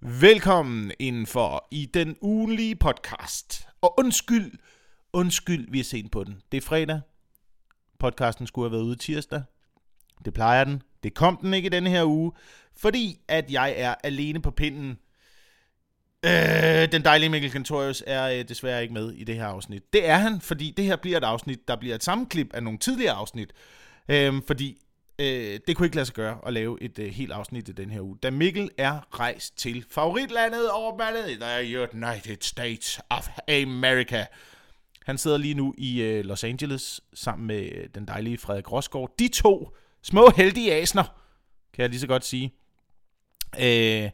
Velkommen indenfor i den ugenlige podcast. Og undskyld, undskyld, vi er sent på den. Det er fredag. Podcasten skulle have været ude tirsdag. Det plejer den. Det kom den ikke i denne her uge, fordi at jeg er alene på pinden. Øh, den dejlige Mikkel Kentorius er øh, desværre ikke med i det her afsnit. Det er han, fordi det her bliver et afsnit, der bliver et sammenklip af nogle tidligere afsnit. Øh, fordi øh, det kunne ikke lade sig gøre at lave et øh, helt afsnit i den her uge. Da Mikkel er rejst til favoritlandet over ballet, the United States of America. Han sidder lige nu i øh, Los Angeles sammen med øh, den dejlige Frederik Rosgaard. De to små heldige asner, kan jeg lige så godt sige, øh,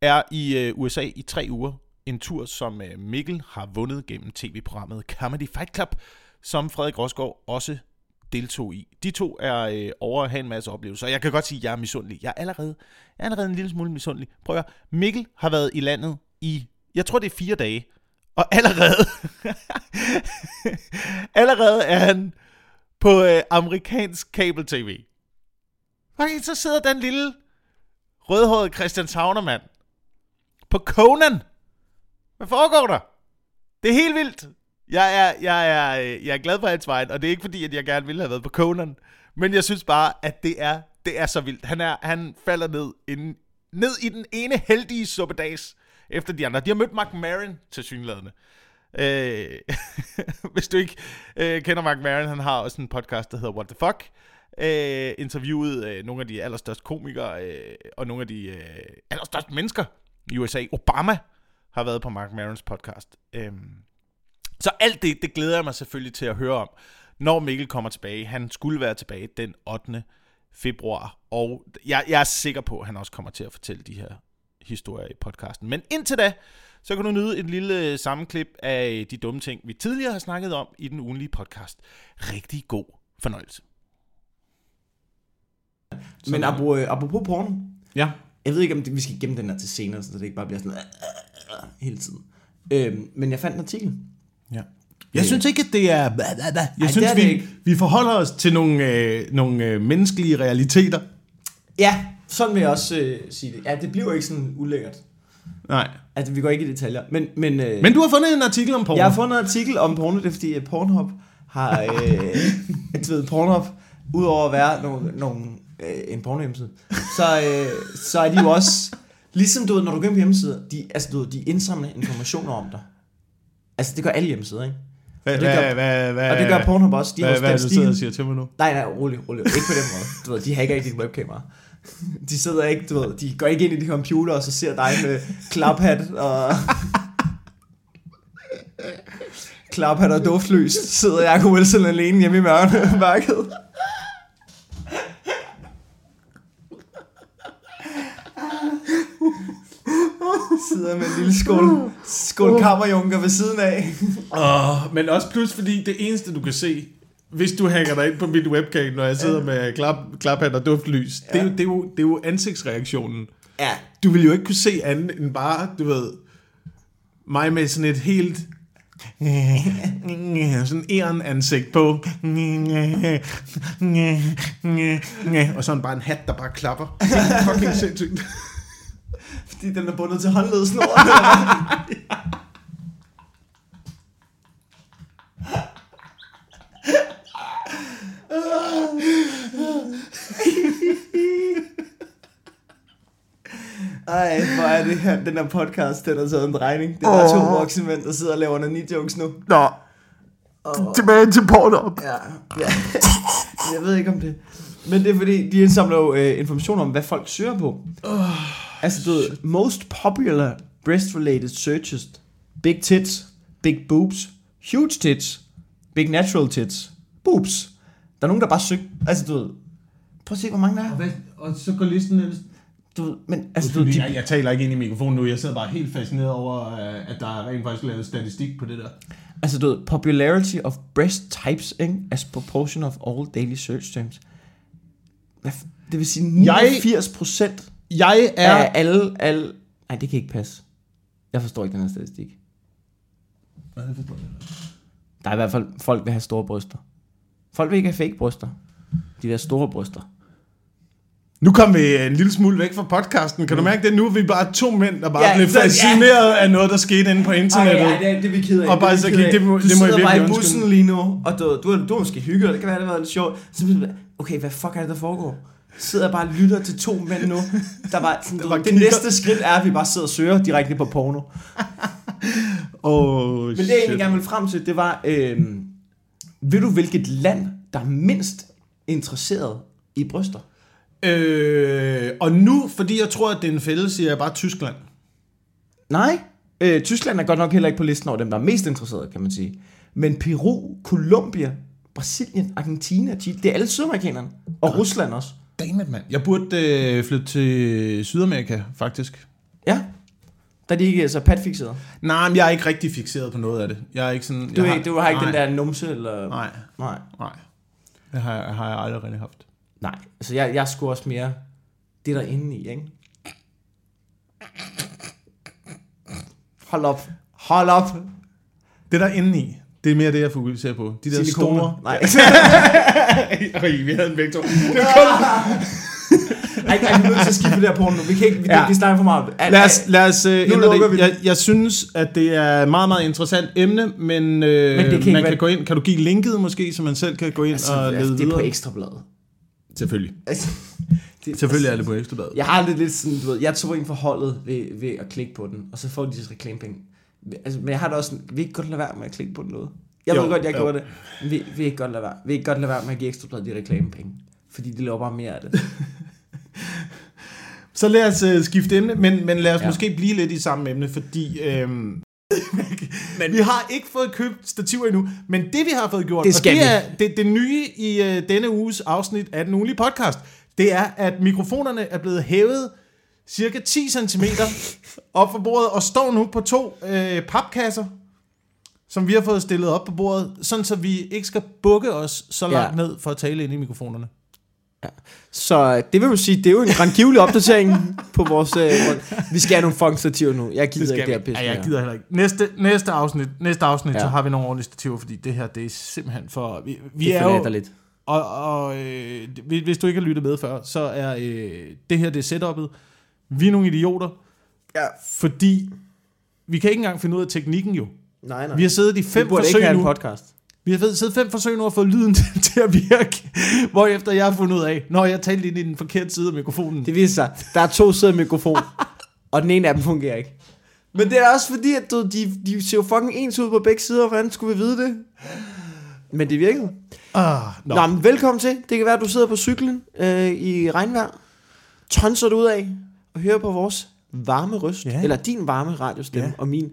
er i øh, USA i tre uger. En tur, som øh, Mikkel har vundet gennem tv-programmet Comedy Fight Club, som Frederik Rosgaard også deltog i. De to er øh, over at have en masse oplevelser. Jeg kan godt sige, at jeg er misundelig. Jeg er allerede, jeg er allerede en lille smule misundelig. Prøv at høre. Mikkel har været i landet i, jeg tror det er fire dage. Og allerede, allerede er han på øh, amerikansk kabel-tv. Okay, så sidder den lille rødhårede Christian Savnermand på Conan. Hvad foregår der? Det er helt vildt. Jeg er, jeg er, øh, jeg er glad for hans vejen, og det er ikke fordi, at jeg gerne ville have været på Conan. Men jeg synes bare, at det er, det er så vildt. Han, er, han falder ned, ind, ned i den ene heldige suppedags efter de andre. De har mødt Mark Maron til synlædende. Øh, hvis du ikke øh, kender Mark Maron, han har også en podcast, der hedder What the Fuck. Øh, interviewet øh, nogle af de allerstørste komikere øh, og nogle af de øh, allerstørste mennesker i USA. Obama har været på Mark Marons podcast. Øh, så alt det, det glæder jeg mig selvfølgelig til at høre om, når Mikkel kommer tilbage. Han skulle være tilbage den 8. februar, og jeg, jeg er sikker på, at han også kommer til at fortælle de her historier i podcasten. Men indtil da, så kan du nyde et lille sammenklip af de dumme ting, vi tidligere har snakket om i den ugenlige podcast. Rigtig god fornøjelse. Men apropos, øh, apropos porno, Ja. jeg ved ikke, om det, vi skal gemme den her til senere, så det ikke bare bliver sådan øh, hele tiden. Øhm, men jeg fandt en artikel. Ja. Jeg synes ikke, at det er... Jeg Ej, synes, det er det vi, ikke. vi forholder os til nogle, øh, nogle øh, menneskelige realiteter. Ja, sådan vil jeg også øh, sige det. Ja, det bliver jo ikke sådan ulækkert. Nej. Altså, vi går ikke i detaljer. Men, men, øh, Men du har fundet en artikel om porno. jeg har fundet en artikel om porno, det er fordi, at Pornhub har... Øh, du ved, Pornhub, udover at være nogle, nogle, øh, en pornohjemmeside, så, øh, så er de jo også... Ligesom du ved, når du går ind på hjemmesider, de, altså, du ved, de indsamler informationer om dig. Altså, det gør alle hjemmesider, ikke? Hvad, Og det gør- hvad, hvad, Og det gør Pornhub også. De hvad, hvad er det, du sidder og siger til mig nu? Nej, nej, rolig, rolig. Ikke på den måde. Du ved, de hacker ikke dit webkamera. De sidder ikke, du ved, de går ikke ind i dit computer, og så ser dig med klaphat og... klaphat og duftlys. Sidder Jacob Wilson alene hjemme i mørke- mørket. Sidder med en lille skål, skål kammerjunker ved siden af. Oh, men også plus, fordi det eneste, du kan se, hvis du hacker dig ind på mit webcam, når jeg sidder med klap, klaphat og duftlys, ja. det, er jo, det, er jo, det er jo ansigtsreaktionen. Ja, Du vil jo ikke kunne se andet end bare, du ved, mig med sådan et helt sådan en ansigt på og sådan bare en hat, der bare klapper. Det er fucking sindssygt. Fordi den er bundet til håndledsnoren. Ej, hvor er det her, den her podcast, den har taget en drejning. Det er to voksne mænd, der sidder og laver nogle jokes nu. Nå, Og, tilbage til porno. ja, ja, jeg ved ikke om det. Men det er fordi, de indsamler jo øh, information om, hvad folk søger på. Uh, altså, du ved, most popular breast-related searches. Big tits, big boobs, huge tits, big natural tits, boobs. Der er nogen, der bare søger, altså du ved, prøv at se, hvor mange der er. Hvad, og så går listen ellers. Du ved, men altså, du Fordi de, jeg, jeg taler ikke ind i mikrofonen nu, jeg sidder bare helt fascineret over, øh, at der er rent faktisk lavet statistik på det der. altså du ved, popularity of breast types, ikke? as proportion of all daily search terms. Hvad, det vil sige, Jeg- 89 procent Jeg er er... alle, alle... Nej, det kan ikke passe. Jeg forstår ikke den her statistik. Der er i hvert fald, folk vil have store bryster. Folk vil ikke have fake bryster. De vil have store bryster. Nu kom vi en lille smule væk fra podcasten. Kan du mærke det? Nu er vi bare to mænd, der bare Ja, ja, blev så- ja. fascineret af noget, der skete inde på internettet. Ej, ja, det, det er vi ked af. Og bare det, så gik- af. det må- du det må I sidder bare i virkelig bussen lige nu, og du, du, du har måske hygget, det kan være, det har været lidt sjovt. Så, okay, hvad fuck er det, der foregår? Sidder jeg bare og lytter til to mænd nu. Der var, sådan, du, var det næste skridt er, at vi bare sidder og søger direkte på porno. Oh, Men det jeg egentlig gerne vil frem til, det var, øh, ved du hvilket land, der er mindst interesseret i bryster? Øh, og nu, fordi jeg tror, at det er en fælde, siger jeg bare Tyskland. Nej, øh, Tyskland er godt nok heller ikke på listen over dem, der er mest interesseret, kan man sige. Men Peru, Colombia, Brasilien, Argentina, Chile, det er alle sydamerikanerne. Og Rusland også. Dammit, mand. Jeg burde øh, flytte til Sydamerika, faktisk. Ja, der er de ikke så patfixeret. Nej, men jeg er ikke rigtig fixeret på noget af det. Jeg er ikke sådan... Du, jeg har, du har ikke nej, den der numse, eller... Nej, Nej. nej. Det har jeg, har jeg aldrig rigtig haft. Nej, altså jeg, jeg skulle også mere det der inde i, ikke? Hold op. Hold op. Det der inde i, det er mere det, jeg fokuserer på. De der Silikoner. store... Nej. Ej, vi havde en. Det er kun... Ej, ej, vi er nødt til at skifte det der porno. Vi kan ikke, vi, Ja. vi snakker for meget. Al, Lad os, lad os uh, ændre det. vi Jeg, jeg synes, at det er et meget, meget interessant emne, men, øh, Men det kan man være- kan gå ind. Kan du give linket måske, så man selv kan gå ind altså, og lede altså, det er på videre? ekstrabladet. Selvfølgelig. Altså, det, Selvfølgelig er det på Ekstrabladet. Jeg har det lidt sådan, du ved, jeg tog ind for holdet ved, ved at klikke på den, og så får de disse reklamepenge. Altså, men jeg har det også sådan, vi ikke godt lade være med at klikke på noget. Jeg Jo, ved godt, jeg jo. gjorde det. Men vi, vi ikke godt lade være. Vi ikke godt lade være med at give ekstrabladet de reklamepenge. Fordi de laver bare mere af det. Så lad os uh, skifte emne, men, men lad os ja. Måske blive lidt i samme emne, fordi øhm, men vi har ikke fået købt stativer endnu, men det vi har fået gjort, Det skal og det vi. er det, det nye i uh, denne uges afsnit af den ugenlige podcast, det er, at mikrofonerne er blevet hævet cirka 10 cm op for bordet, og står nu på to øh, papkasser, som vi har fået stillet op på bordet, sådan så vi ikke skal bukke os så Ja. langt ned for at tale ind i mikrofonerne. Så det vil jo sige, det er jo en grandgivelig opdatering på vores... Øh, vi skal have nogle fucking stativer nu. Jeg gider ikke det her pisse ja, jeg gider heller ikke. Næste, næste afsnit, næste afsnit ja. Ja. så har vi nogle ordentlige stativer, fordi det her, det er simpelthen for... Vi, vi Det er jo, lidt. og, og øh, hvis- hvis du ikke har lyttet med før, så er øh, det her, det er setup'et. Vi er nogle idioter, Ja. fordi vi kan ikke engang finde ud af teknikken jo. Nej, nej. Vi har siddet i fem burde ikke forsøg have nu. en podcast. Vi har siddet fem forsøg nu og fået lyden til, at virke, hvorefter jeg har fundet ud af, når jeg talte ind i den forkerte side af mikrofonen. Det viser sig, der er to sider af mikrofon, og den ene af dem fungerer ikke. Men det er også fordi, at du, de, de ser jo fucking ens ud på begge sider. Hvordan skulle vi vide det? Men det virkede. Ah, Nå. Nå, men velkommen til. Det kan være, at du sidder på cyklen øh, i regnvejr. Tonser du ud af og hører på vores varme røst. Ja. Eller din varme radiostemme. Ja. Og min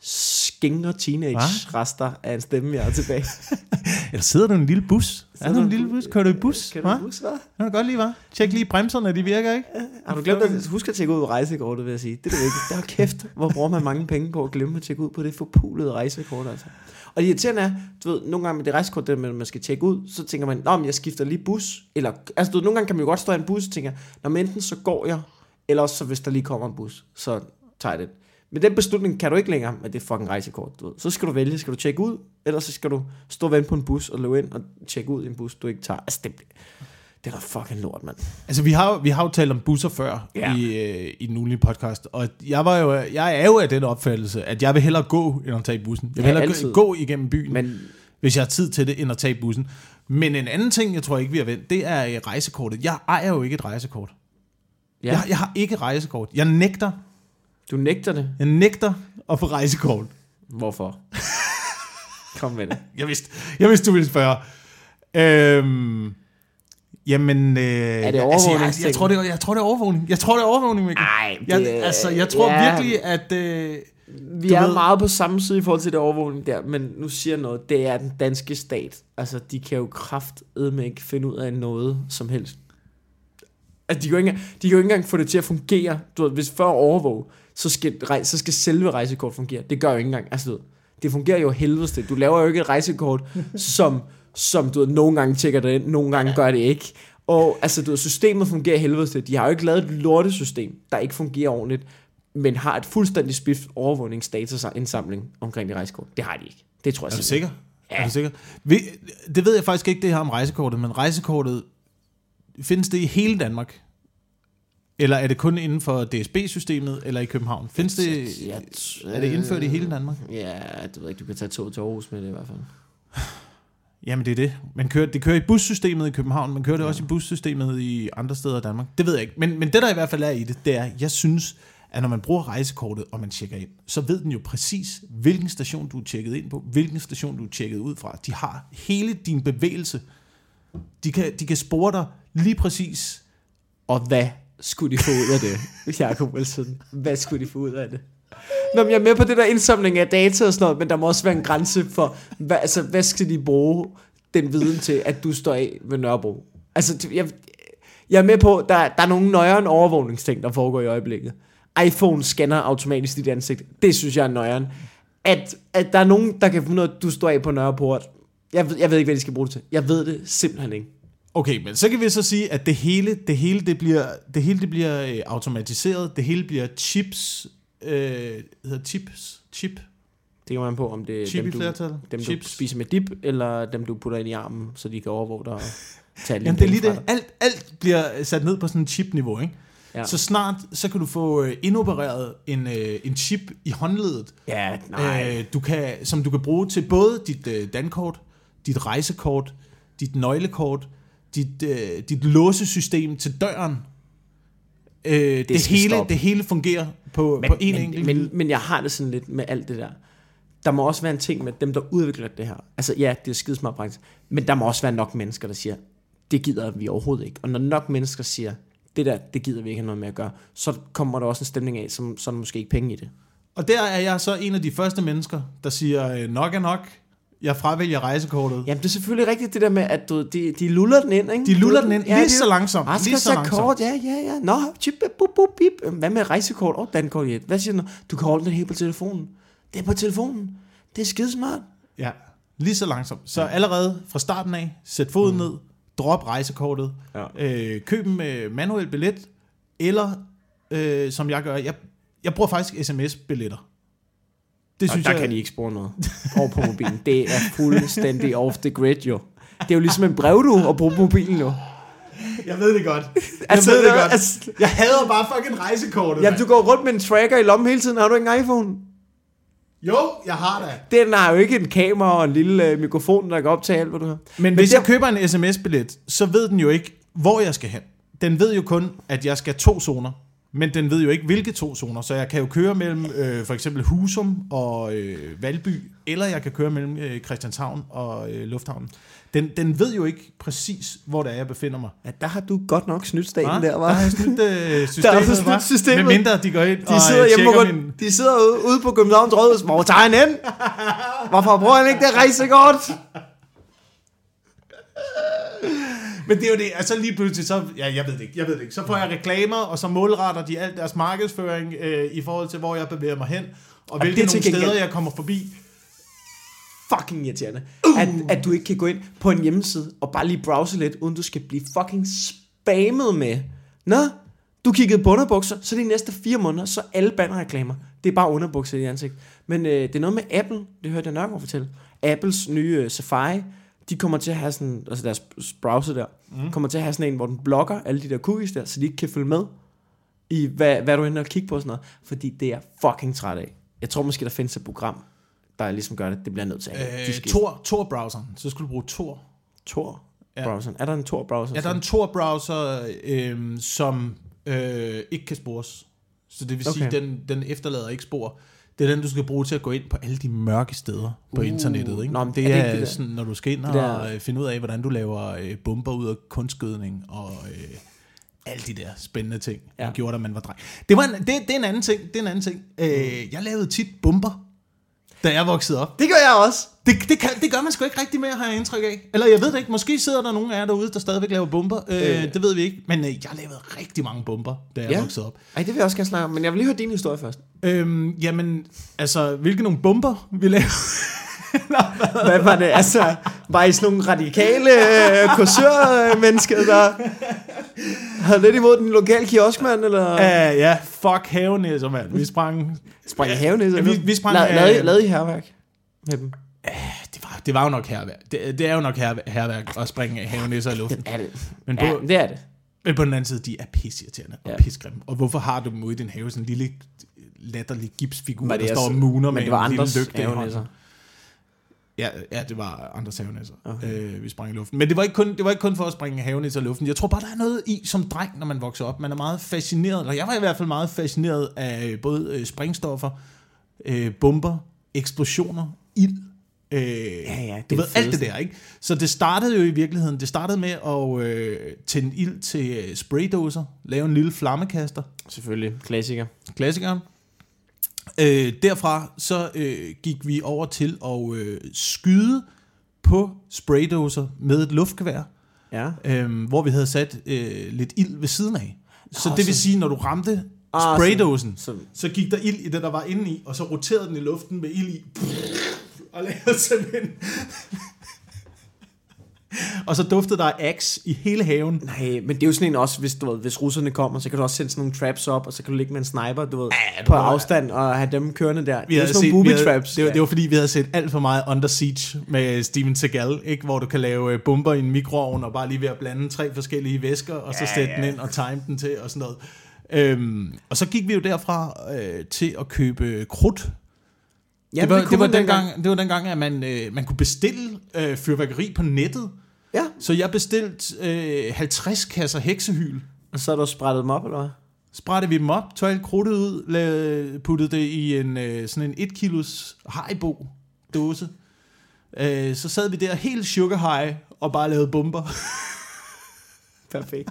skingre teenage-rester af en stemme, jeg har tilbage. Eller sidder du i en lille bus? Er Sidder du i du en i lille bus? Kører du i bus? Hva? du huske, hvad? Kan du godt lide, hva'? Tjek lige bremserne, de virker, ikke? Har du glemt at huske at tjekke ud på rejsekortet, vil jeg sige. Det er det vigtigt. Der er kæft, hvor bruger man mange penge på at glemme at tjekke ud på det forpulede rejsekort, altså. Og det irriterende er, du ved, nogle gange med det rejsekort, at man skal tjekke ud, så tænker man, nå, men jeg skifter lige bus. Eller, altså du ved, nogle gange kan man jo godt stå i en bus og tænker, når enten så går jeg, eller også så hvis der lige kommer en bus, så tager jeg den. Men den beslutning kan du ikke længere med det fucking rejsekort. Du ved. Så skal du vælge, skal du tjekke ud, eller så skal du stå og vente på en bus og løbe ind og tjekke ud i en bus, du ikke tager. Altså, det, det er da fucking lort, mand. Altså, vi har, vi har jo talt om busser før Ja. i, øh, i den ugenlige podcast, og jeg, var jo, jeg er jo af den opfattelse, at jeg vil hellere gå, end at tage bussen. Jeg vil Ja, hellere altid. gå, igennem byen, Men... Hvis jeg har tid til det, end at tage bussen. Men en anden ting, jeg tror ikke, vi har vendt, det er rejsekortet. Jeg ejer jo ikke et rejsekort. Ja. Jeg, jeg har ikke rejsekort. Jeg nægter, du nægter det. jeg nægter at få rejsekort. Hvorfor? Kom med det. Jeg vidste, jeg vidste du ville spørge. Øhm, jamen... Øh, er det jeg, jeg, overvågningsting? jeg, tror, det, er- jeg tror, det er overvågning. Jeg tror, det er overvågning, Mikkel. Nej, Jeg, altså, jeg tror ja, virkelig, at... Øh, Vi du er ved- meget på samme side i forhold til det overvågning der, men nu siger jeg noget, det er den danske stat. Altså, de kan jo kraftedme ikke finde ud af noget som helst. Altså, de kan, jo ikke, engang- de kan jo ikke engang få det til at fungere. Du ved, hvis før at overvåge, så skal, så skal selve rejsekort fungere. Det gør jo ikke engang. Altså, du ved, det fungerer jo helvedes. Du laver jo ikke et rejsekort, som, som du ved, nogle gange tjekker det ind, nogle gange gør det ikke. Og altså, du ved, systemet fungerer helvedes til. De har jo ikke lavet et lortesystem, der ikke fungerer ordentligt, men har et fuldstændig spift overvågningsdataindsamling omkring det rejsekort. Det har de ikke. Det tror jeg er du sikker? Ja. Er du sikker? Det ved jeg faktisk ikke, det her om rejsekortet, men rejsekortet, findes det i hele Danmark? Eller er det kun inden for DSB-systemet, eller i København? Findes det, Ja, er det indført i hele Danmark? Ja, det ved jeg ikke, du kan tage tog til Aarhus med det i hvert fald. Jamen det er det. Man kører, det kører i bussystemet i København, man kører det også i bussystemet i andre steder i Danmark. Det ved jeg ikke. Men, men det der i hvert fald er i det, det er, jeg synes, at når man bruger rejsekortet, og man tjekker ind, så ved den jo præcis, hvilken station du er tjekket ind på, hvilken station du er tjekket ud fra. De har hele din bevægelse. De kan, de kan spore dig lige præcis. Og hvad skulle de få ud af det, Jacob Wilson? Hvad skulle de få ud af det? Nå, men jeg er med på det der indsamling af data og sådan noget, men der må også være en grænse for, hvad, altså, hvad skal de bruge den viden til, at du står af ved Nørrebro? Altså, jeg, jeg er med på, der, der er nogle nøjeren overvågningsting, der foregår i øjeblikket. iPhone scanner automatisk dit ansigt. Det synes jeg er nøjeren. At, at der er nogen, der kan finde ud af, at du står af på Nørreport. Jeg jeg ved ikke, hvad de skal bruge det til. Jeg ved det simpelthen ikke. Okay, men så kan vi så sige, at det hele, det hele, det bliver, det hele det bliver øh, automatiseret. Det hele bliver chips. Øh, hedder chips. Chip. Det kommer man på, om det er Chip dem, du, flertal. dem du Chips. spiser med dip, eller dem, du putter ind i armen, så de kan overvåge dig og tage Jamen, det er lige det. Alt, alt bliver sat ned på sådan en chip-niveau, ikke? Ja. Så snart, så kan du få øh, indopereret en, øh, en chip i håndledet. Ja, nej. øh, du kan, som du kan bruge til både dit øh, dankort, dit rejsekort, dit nøglekort, dit, øh, dit låsesystem til døren. Øh, det, det, hele, stoppe. det hele fungerer på, men, på en men, enkelt men, men jeg har det sådan lidt med alt det der. Der må også være en ting med dem, der udvikler det her. Altså ja, det er skidesmart praktisk. Men der må også være nok mennesker, der siger, det gider vi overhovedet ikke. Og når nok mennesker siger, det der, det gider vi ikke have noget med at gøre, så kommer der også en stemning af, som, så er der måske ikke penge i det. Og der er jeg så en af de første mennesker, der siger, øh, nok er nok, jeg fravælger rejsekortet. Jamen det er selvfølgelig rigtigt det der med, at du, de, de luller den ind, ikke? De luller den ind Ja, lige det- så langsomt. Ah, Lige så langsomt. kort? Ja, ja, ja. Nå, chip, bup, bup, bip. Hvad med rejsekort? Åh, oh, dankort, ja. Hvad siger du? Du kan holde det helt på telefonen. Det er på telefonen. Det er skidesmart. Ja, lige så langsomt. Så allerede fra starten af, sæt foden mm. ned, drop rejsekortet, Ja. øh, køb en øh, manuel billet, eller øh, som jeg gør, jeg, jeg bruger faktisk sms-billetter. Det Og synes der jeg, kan de ikke spore noget over på mobilen. Det er fuldstændig off the grid, jo. Det er jo ligesom en brev, du at bruge mobilen, jo. Jeg ved det godt. Jeg Altså, ved det godt. altså- jeg hader bare fucking rejsekortet. Jamen, du går rundt med en tracker i lommen hele tiden. Har du ikke en iPhone? Jo, jeg har da. Den har jo ikke en kamera og en lille øh, mikrofon, der kan optage alt, hvad du har. Men hvis der- jeg køber en sms-billet, så ved den jo ikke, hvor jeg skal hen. Den ved jo kun, at jeg skal to zoner. Men den ved jo ikke, hvilke to zoner. Så jeg kan jo køre mellem øh, for eksempel Husum og øh, Valby, eller jeg kan køre mellem øh, Christianshavn og øh, Lufthavnen. Den, den ved jo ikke præcis, hvor det er, jeg befinder mig. Ja, der har du godt nok snydt staten Hva? der, Der var. har jeg snydt øh, Der systemet, har snydt hva? systemet. Med mindre de går ind og De sidder øh, hjemme og tjekker går, min... de sidder ude, ude på Københavns Rådhus. Hvor tager han hen? Hvorfor bruger han ikke det rejsekort? Men det er jo det, altså lige pludselig, så, ja, jeg ved det ikke, jeg ved det ikke. Så får jeg reklamer, og så målretter de alt deres markedsføring øh, i forhold til, hvor jeg bevæger mig hen, og, hvilke det nogle steder, jeg kommer forbi. Fucking irriterende. At, at du ikke kan gå ind på en hjemmeside og bare lige browse lidt, uden du skal blive fucking spammet med. Nå, du kiggede på underbukser, så de næste fire måneder, så alle bandreklamer. Det er bare underbukser i ansigt. Men øh, det er noget med Apple, det hørte jeg Nørgaard fortælle. Apples nye øh, Safari, de kommer til at have sådan, altså deres browser der, mm. kommer til at have sådan en, hvor den blokker alle de der cookies der, så de ikke kan følge med i, hvad, hvad du ender og kigge på og sådan noget. Fordi det er jeg fucking træt af. Jeg tror måske, der findes et program, der ligesom gør det. Det bliver nødt til at Øh, Tor, Tor-browseren, så skulle du bruge Tor. Tor Ja. browseren. Er der en Tor browser? Ja, der er en Tor-browser, øh, som øh, ikke kan spores. Så det vil sige, Okay. den, den efterlader ikke spor. Det er den, du skal bruge til at gå ind på alle de mørke steder på Uh. internettet. Ikke? Nå, men det er det er, ikke det der- sådan, når du skal ind det og der- øh, finde ud af, hvordan du laver øh, bomber ud af kunstgødning og øh, alle de der spændende ting, ja. Der gjorde, da man var dreng. Det, var en, det, det er en anden ting. Det er en anden ting. Øh, jeg lavede tit bomber, da jeg voksede op. Det gør jeg også. Det, det, kan, det gør man sgu ikke rigtig mere, har jeg indtryk af. Eller jeg ved det ikke, måske sidder der nogen af jer derude, der stadigvæk laver bomber. Øh, Øh. det ved vi ikke. Men øh, jeg lavede rigtig mange bomber, da jeg Ja. voksede op. Ej, det vil jeg også gerne snakke om, men jeg vil lige høre din historie først. Øhm, jamen, altså, hvilke nogle bomber vi lavede? Hvad var det? Altså, var I sådan nogle radikale øh, kursørmennesker, der havde lidt imod den lokale kioskmand, eller Uh, ja, fuck havenæsser, mand. Vi sprang... sprang i haven? Ja, vi- vi sprang, La, øh, lavede, I- lavede I herværk med dem? Det var, det var jo nok herværk. Det, det er jo nok her, herværk at springe havenæsser i luften. Er det? Men på, Ja, det er det. Men på den anden side, de er pisseirriterende og Ja. Og hvorfor har du dem ude i din have, sådan en lille latterlig gipsfigur, der det står og muner Men med det var en andres lille lygte i hånden? Ja, ja, det var Anders havenisser, Okay. øh, vi sprang i luften. Men det var, ikke kun, det var ikke kun for at springe havenisser i luften. Jeg tror bare, der er noget i som dreng, når man vokser op. Man er meget fascineret, eller jeg var i hvert fald meget fascineret af øh, både øh, sprængstoffer, øh, bomber, eksplosioner, ild. Øh, Ja, ja, det du er ved, alt det der, ikke? Så det startede jo i virkeligheden, det startede med at øh, tænde ild til øh, spraydåser, lave en lille flammekaster, Selvfølgelig. Klassiker. klassikeren. Øh, derfra så øh, gik vi over til at øh, skyde på spraydåser med et luftgevær, Ja. øh, hvor vi havde sat øh, lidt ild ved siden af. Så Nå, det vil så- sige, når du ramte Ah, spraydåsen, Så, så gik der ild i det, der var inde i, og så roterede den i luften med ild i, og lavede sådan en... og så duftede der af axe i hele haven. nej, men det er jo sådan en også, hvis, du ved, hvis russerne kommer, så kan du også sende sådan nogle traps op, og så kan du ligge med en sniper, du ved, Ja, på må- afstand, og have dem kørende der. Vi det er sådan set, nogle booby havde, traps. det, var, det var fordi, vi havde set alt for meget Under Siege med Steven Seagal, ikke? hvor du kan lave øh, bomber i en mikroovn og bare lige ved at blande tre forskellige væsker, og så Ja, sætte ja. den ind og time den til og sådan noget. Øhm, og så gik vi jo derfra øh, til at købe krudt. ja, det, var, kunne det, var dengang, det var dengang, at man, øh, man kunne bestille øh, fyrværkeri på nettet. Ja, Så jeg bestilte øh, 50 kasser heksehyl. og så har du sprættet dem op, eller hvad? Sprættede vi dem op, tog alt krudtet ud, lavede, puttede det i en, øh, sådan en 1 kilos Haribo dåse. Øh, så sad vi der helt sugar high og bare lavede bomber. Perfekt.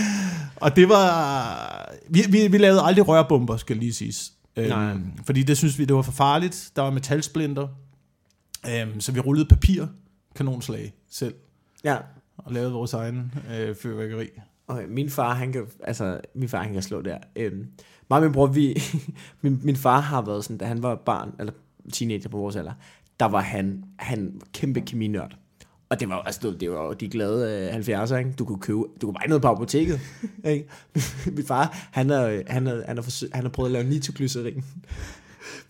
Og det var... Vi, vi, vi lavede aldrig rørbomber, skal lige siges. Nej. Øhm, fordi det synes vi, det var for farligt. Der var metalsplinter. Øhm, så vi rullede papir kanonslag selv Ja, og lavede vores egen øh, fyrværkeri. Okay, min far, han kan, altså, min far, han kan slå der. Øhm, mig og min bror, vi, min, min far har været sådan, da han var barn, eller teenager på vores alder, der var han, han kæmpe keminørd. Og det var, altså, det var- de glade øh, 70'er, ikke? Du kunne købe, du kunne bare ned på apoteket, ikke? Min far, han har, han har, han har, forsøg, han har prøvet at lave nitroglycerin.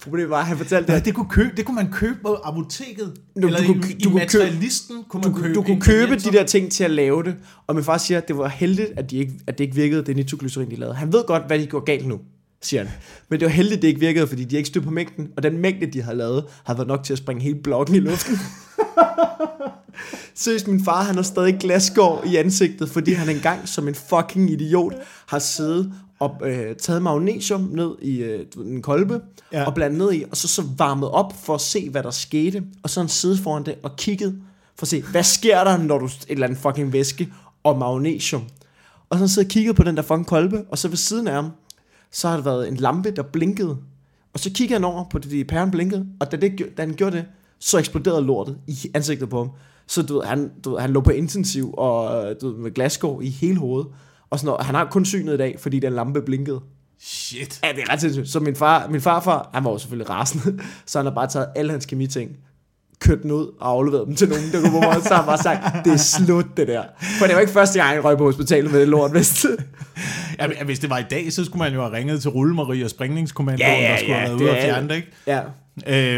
Problemet var, at han fortalte, at det, kunne købe, det kunne man købe på apoteket. Du- eller du i, kunne- i du kunne købe- materialisten kunne du, man købe du kunne købe de der ting til at lave det, og min far siger, at det var heldigt, at, de ikke, at det ikke virkede, det nitroglycerin, de lavede. Han ved godt, hvad de gjorde galt nu, siger han. Men det var heldigt, at det ikke virkede, fordi de ikke stod på mængden, og den mængde, de havde lavet, havde været nok til at springe hele blokken i luften. Seriøst, min far, han har stadig glasgård i ansigtet, fordi han engang som en fucking idiot har siddet og øh, taget magnesium ned i øh, en kolbe, Ja. og blandet ned i, og så, så varmet op for at se, hvad der skete, og så han siddet foran det og kigget for at se, hvad sker der, når du et eller andet fucking væske og magnesium. Og så han siddet og kigget på den der fucking kolbe, og så ved siden af ham, så har der været en lampe, der blinkede. Og så kigger han over på det, pæren blinkede, og da, det, da han gjorde det, så eksploderede lortet i ansigtet på ham. Så du ved, han, du ved, han lå på intensiv og du ved, med glasgård i hele hovedet. Og sådan noget. Han har kun synet i dag, fordi den lampe blinkede. Shit. Ja, det er ret sindssygt. Så min, far, min farfar, han var jo selvfølgelig rasende, så han har bare taget alle hans kemiting, kørt den ud og afleveret dem til nogen, der kunne bruge. Så har han bare sagt, det er slut det der. For det var ikke første gang, jeg røg på hospitalet med det lort, hvis Ja, men hvis det var i dag, så skulle man jo have ringet til Rullemarie og springningskommandoen, Ja, ja, der skulle ja, have været det ude og er- fjerne det, ikke? Ja,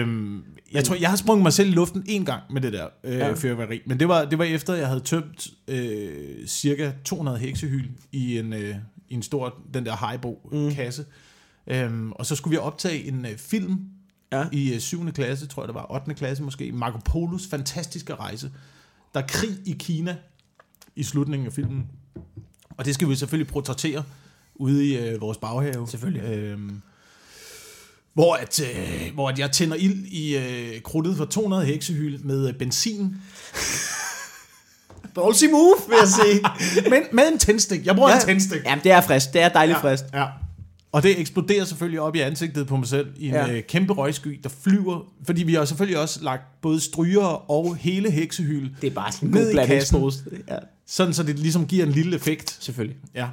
Øhm, jeg tror, jeg har sprunget mig selv i luften en gang med det der øh, Ja. fyrværkeri. Men det var, det var efter, jeg havde tømt øh, cirka 200 heksehyl i en, øh, i en stor, den der Haribo-kasse. Mm. Øhm, og så skulle vi optage en øh, film Ja. i øh, 7. klasse, tror jeg det var, 8. klasse måske. Marco Polos fantastiske rejse. Der er krig i Kina i slutningen af filmen. Og det skal vi selvfølgelig portrættere ude i øh, vores baghave. Selvfølgelig. Øhm, hvor, at, øh, hvor at jeg tænder ild i øh, krudtet for 200 heksehyl med øh, benzin. ballsy move, vil jeg sige. Men med en tændstik. Jeg bruger ja. en tændstik. Jamen, det er frisk. Det er dejligt ja, frisk. Ja. Og det eksploderer selvfølgelig op i ansigtet på mig selv i en Ja. øh, kæmpe røgsky, der flyver. Fordi vi har selvfølgelig også lagt både stryger og hele heksehyl, Det er bare sådan en Ned god i. Ja, sådan så det ligesom giver en lille effekt. selvfølgelig. Ja.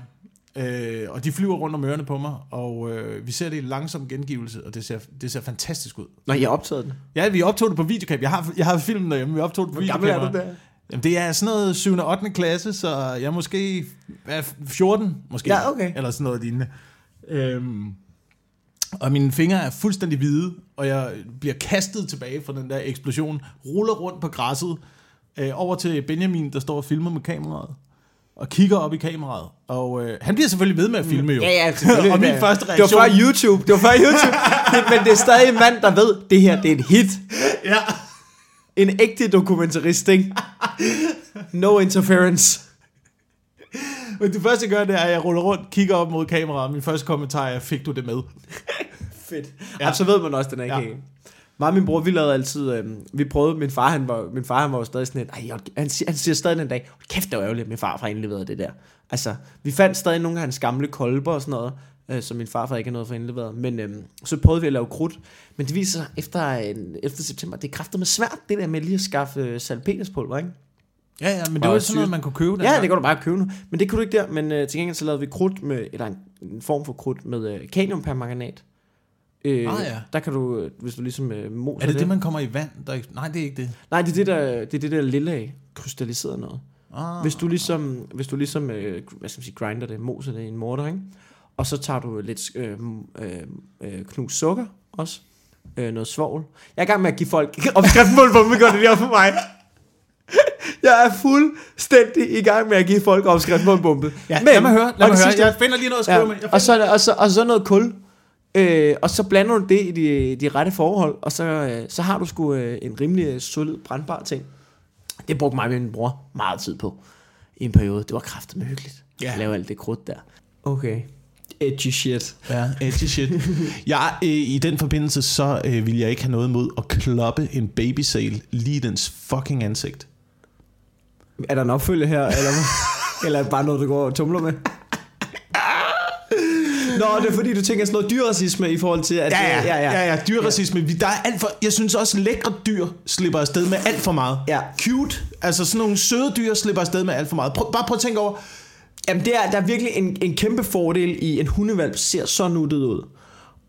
Øh, og de flyver rundt om ørerne på mig, og øh, vi ser det i langsom gengivelse, og det ser, det ser fantastisk ud. Når jeg har optaget den. Ja, vi optog det på videokamera. Jeg har, jeg har filmen derhjemme, vi optog det på Hvor gammel er du der? Jamen, det er sådan noget 7. og 8. klasse, så jeg er måske hvad, 14, måske. Ja, okay. Eller sådan noget lignende. Øhm, og mine fingre er fuldstændig hvide, og jeg bliver kastet tilbage fra den der eksplosion, ruller rundt på græsset, øh, over til Benjamin, der står og filmer med kameraet. Og kigger op i kameraet. Og øh, han bliver selvfølgelig ved med at filme jo. Ja, ja, selvfølgelig. og min Det- første Det reaktion... var før YouTube. Det var før YouTube. Men det er stadig en mand, der ved, det her det er et hit. Ja. En ægte dokumentarist, ikke? No interference. Men det første, jeg gør, det er, at jeg ruller rundt, kigger op mod kameraet, og min første kommentar er, fik du det med? Fedt. Ja. Ja. så ved man også, den er ikke Ja. ja. helt. Mig og min bror, vi lavede altid, øh, vi prøvede, min far, han var, min far, han var jo stadig sådan et, ej, han, siger, han siger stadig den dag, "Hold kæft, det var ærgerligt, at min far fra indleveret det der. Altså, vi fandt stadig nogle af hans gamle kolber og sådan noget, øh, som min farfar ikke har noget for indleveret. Men øh, så prøvede vi at lave krudt. Men det viser sig, efter, en, efter september, det er kraftigt med svært, det der med lige at skaffe øh, salpeterspulver, ikke? Ja, ja, men det Og var sådan noget, man kunne købe. Ja, det kan du bare købe nu. Men det kunne du ikke der. Men øh, til gengæld så lavede vi krudt med, eller en, en form for krudt med øh, kaliumpermanganat. Øh, Ah, ja. Der kan du, hvis du ligesom øh, moser Er det det, man kommer i vand? Der... Nej, det er ikke det. Nej, det er det der, det er det der lille af krystalliseret noget. Ah. Hvis du ligesom, hvis du ligesom øh, hvad skal man sige, grinder det, moser det i en morter, ikke? Og så tager du lidt øh, øh, øh, knust sukker også. Øh, noget svovl. Jeg er i gang med at give folk opskriften på hvor vi gør det op for mig. Jeg er fuldstændig i gang med at give folk opskriften på en bombe. Ja, lad mig høre, lad mig det høre. sidste- Jeg finder lige noget at skrive Ja, med. Og, så, der- og, så, og så noget kul. Øh, og så blander du det i de, de rette forhold, og så, øh, så har du sgu øh, en rimelig øh, solid brandbar ting. Det brugte mig og min bror meget tid på i en periode. Det var kraftigt hyggeligt Ja. at lave alt det krudt der. Okay. Edgy shit. Ja, edgy shit. Jeg, øh, I den forbindelse, så øh, vil jeg ikke have noget mod at kloppe en babysale lige i dens fucking ansigt. Er der en opfølge her, eller, eller er det bare noget, du går og tumler med? Nå, det er fordi, du tænker sådan noget dyrracisme i forhold til, at... Ja, ja, ja, ja. ja, ja dyrracisme. Vi- Der er alt for, jeg synes også, lækre dyr slipper afsted med alt for meget. Ja. Cute, altså sådan nogle søde dyr slipper afsted med alt for meget. Prøv, bare prøv at tænke over, Jamen, det er, der er virkelig en, en kæmpe fordel i, en hundevalp ser så nuttet ud.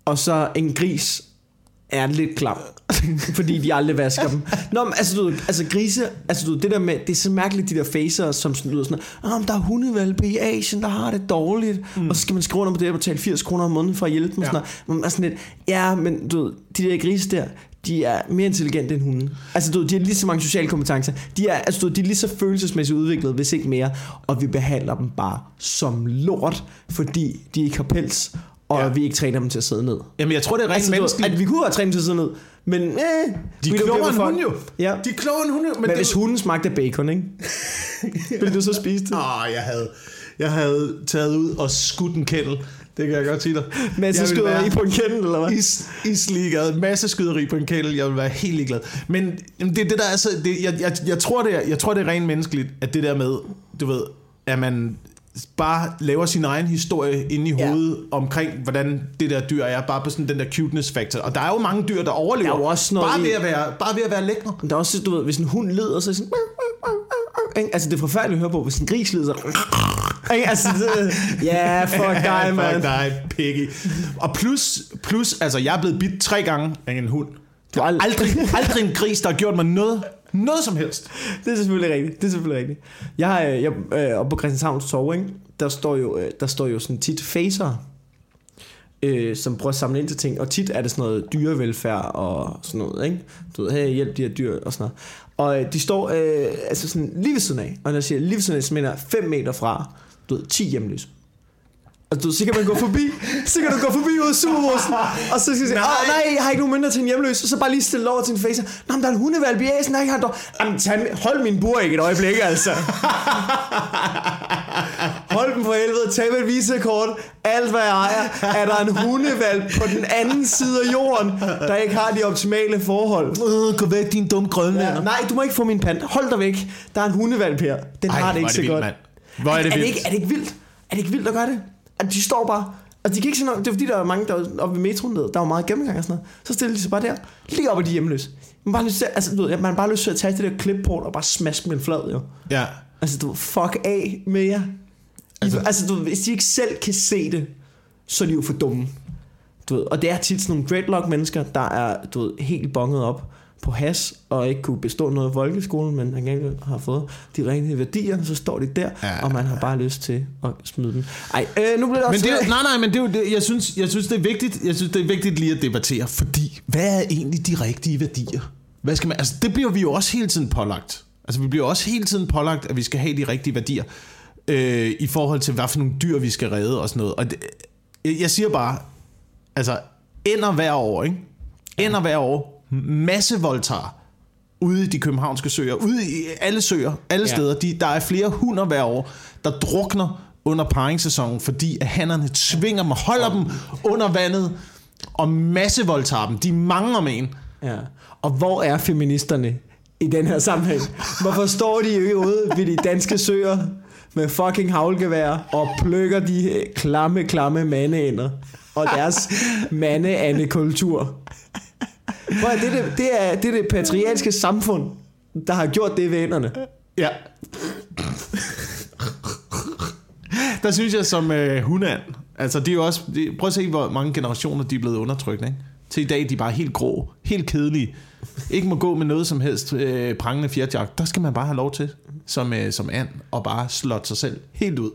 Og så en gris er lidt klam, fordi de aldrig vasker dem. Nå, men altså, du, altså grise, altså du, det der med, det er så mærkeligt, de der facer, som sådan lyder sådan, ah, men der er hundevalpe i Asien, der har det dårligt, mm. og så skal man skrive under på det og betale 80 kroner om måneden for at hjælpe dem. Ja. Sådan noget. Sådan lidt, ja, men du de der grise der, de er mere intelligente end hunden. Altså, du de har lige så mange sociale kompetencer. De er, altså, du de er lige så følelsesmæssigt udviklet, hvis ikke mere. Og vi behandler dem bare som lort, fordi de ikke har pels, og Ja. vi ikke træner dem til at sidde ned. jamen jeg tror, det er rent Altså, menneskeligt. at vi kunne have trænet dem til at sidde ned, men eh, De er klogere end hun jo. Ja. De er klogere end hun jo. Men, Men det, hvis hunden smagte bacon, ikke? Ville du så spise det? Åh, jeg havde, jeg havde taget ud og skudt en kættel. Det kan jeg godt sige dig. Men så Jeg ville skyder være- I på en kendel, eller hvad? Is, isliggade, masse skyderi på en kættel, jeg vil være helt ligeglad. Men det, det der er så, det, jeg, jeg, jeg, tror, det er, jeg tror, det er rent menneskeligt, at det der med, du ved, at man bare laver sin egen historie inde i Ja. hovedet omkring, hvordan det der dyr er, bare på sådan den der cuteness factor. Og der er jo mange dyr, der overlever, Der er også noget bare, ved at være, bare ved at være lækre. Der er også, du ved, hvis en hund lider, så er sådan... Altså, det er forfærdeligt at høre på, hvis en gris lider, så... Altså, det, ja, fuck dig, man. Fuck dig, piggy. Og plus, plus, altså, jeg er blevet bidt tre gange af en hund. Du har ald- Aldrig, aldrig en gris, der har gjort mig noget, noget som helst. Det er selvfølgelig rigtigt. Det er selvfølgelig rigtigt. Jeg har, øh, jeg, øh, oppe på Christianshavns Torv, ikke? Der står jo, øh, der står jo sådan tit facer, øh, som prøver at samle ind til ting. Og tit er det sådan noget dyrevelfærd og sådan noget, ikke? Du ved, hey, hjælp de her dyr og sådan noget. Og øh, de står øh, altså sådan lige ved siden af. Og når jeg siger lige ved siden af, så mener jeg 5 meter fra, du ved, 10 hjemløse. Og du, så kan man gå forbi, så kan du gå forbi ud af superbrusen, og så skal du sige, nej. nej, jeg har ikke nogen mindre til en hjemløs, og så bare lige stille over til en face. Nå, men der er en hundevalg i Asien, der ikke har dog. Jamen, tag, hold min bur ikke et øjeblik, altså. Hold dem for helvede, tag med et visekort, alt hvad jeg ejer, er der en hundevalg på den anden side af jorden, der ikke har de optimale forhold. Øh, gå væk, din dumme grønlænder. Ja, nej, du må ikke få min pant. Hold dig væk. Der er en hundevalg her. Den Ej, har det ikke er så vildt, godt. mand. Hvor er det er, det vildt. ikke, er det ikke vildt? Er det ikke vildt at gøre det? At de står bare... Altså, de kan ikke se noget. Det er fordi, der er mange, der er oppe ved metroen, der der er jo meget gennemgang og sådan noget. Så stiller de sig bare der, lige op af de hjemløse. Man bare lyst til, altså, du ved, man bare lyst til at tage det der clipboard og bare smaske med en flad, jo. Ja. Altså, du fuck af med jer. Altså, altså du ved, hvis de ikke selv kan se det, så er de jo for dumme. Du ved, og det er tit sådan nogle dreadlock-mennesker, der er du ved, helt bonget op på has, og ikke kunne bestå noget i folkeskolen, men han gerne har fået de rene værdier, så står de der, Ja. og man har bare lyst til at smide dem. Ej, øh, nu bliver det Men også... det, er- nej, nej, men det er jo det, jeg synes, jeg synes, det er vigtigt, jeg synes, det er vigtigt lige at debattere, fordi hvad er egentlig de rigtige værdier? Hvad skal man, altså, det bliver vi jo også hele tiden pålagt. Altså, vi bliver også hele tiden pålagt, at vi skal have de rigtige værdier. øh, i forhold til, hvad for nogle dyr vi skal redde og sådan noget. Og det, jeg, jeg siger bare, altså, ender hver år, ikke? Ender hver år, masse voldtager ude i de københavnske søer, ude i alle søer, alle Ja. steder. De, der er flere hunder hver år, der drukner under paringssæsonen, fordi at hannerne tvinger dem, holder dem under vandet, og masse voldtager dem. De mangler med en. Ja. Og hvor er feministerne i den her sammenhæng? Hvorfor står de ikke ude ved de danske søer med fucking havlgevær og plukker de klamme, klamme mandeænder og deres mandeandekultur? Prøv at, det, det, det, er, det er det patriarkalske samfund, der har gjort det ved ænderne. Ja. Der synes jeg som øh, hunan, altså det er jo også, det, prøv at se, hvor mange generationer de er blevet undertrykt, ikke? Til i dag, de er bare helt grå, helt kedelige. Ikke må gå med noget som helst øh, prangende fjertjagt. Der skal man bare have lov til, som, øh, som and, og bare slot sig selv helt ud.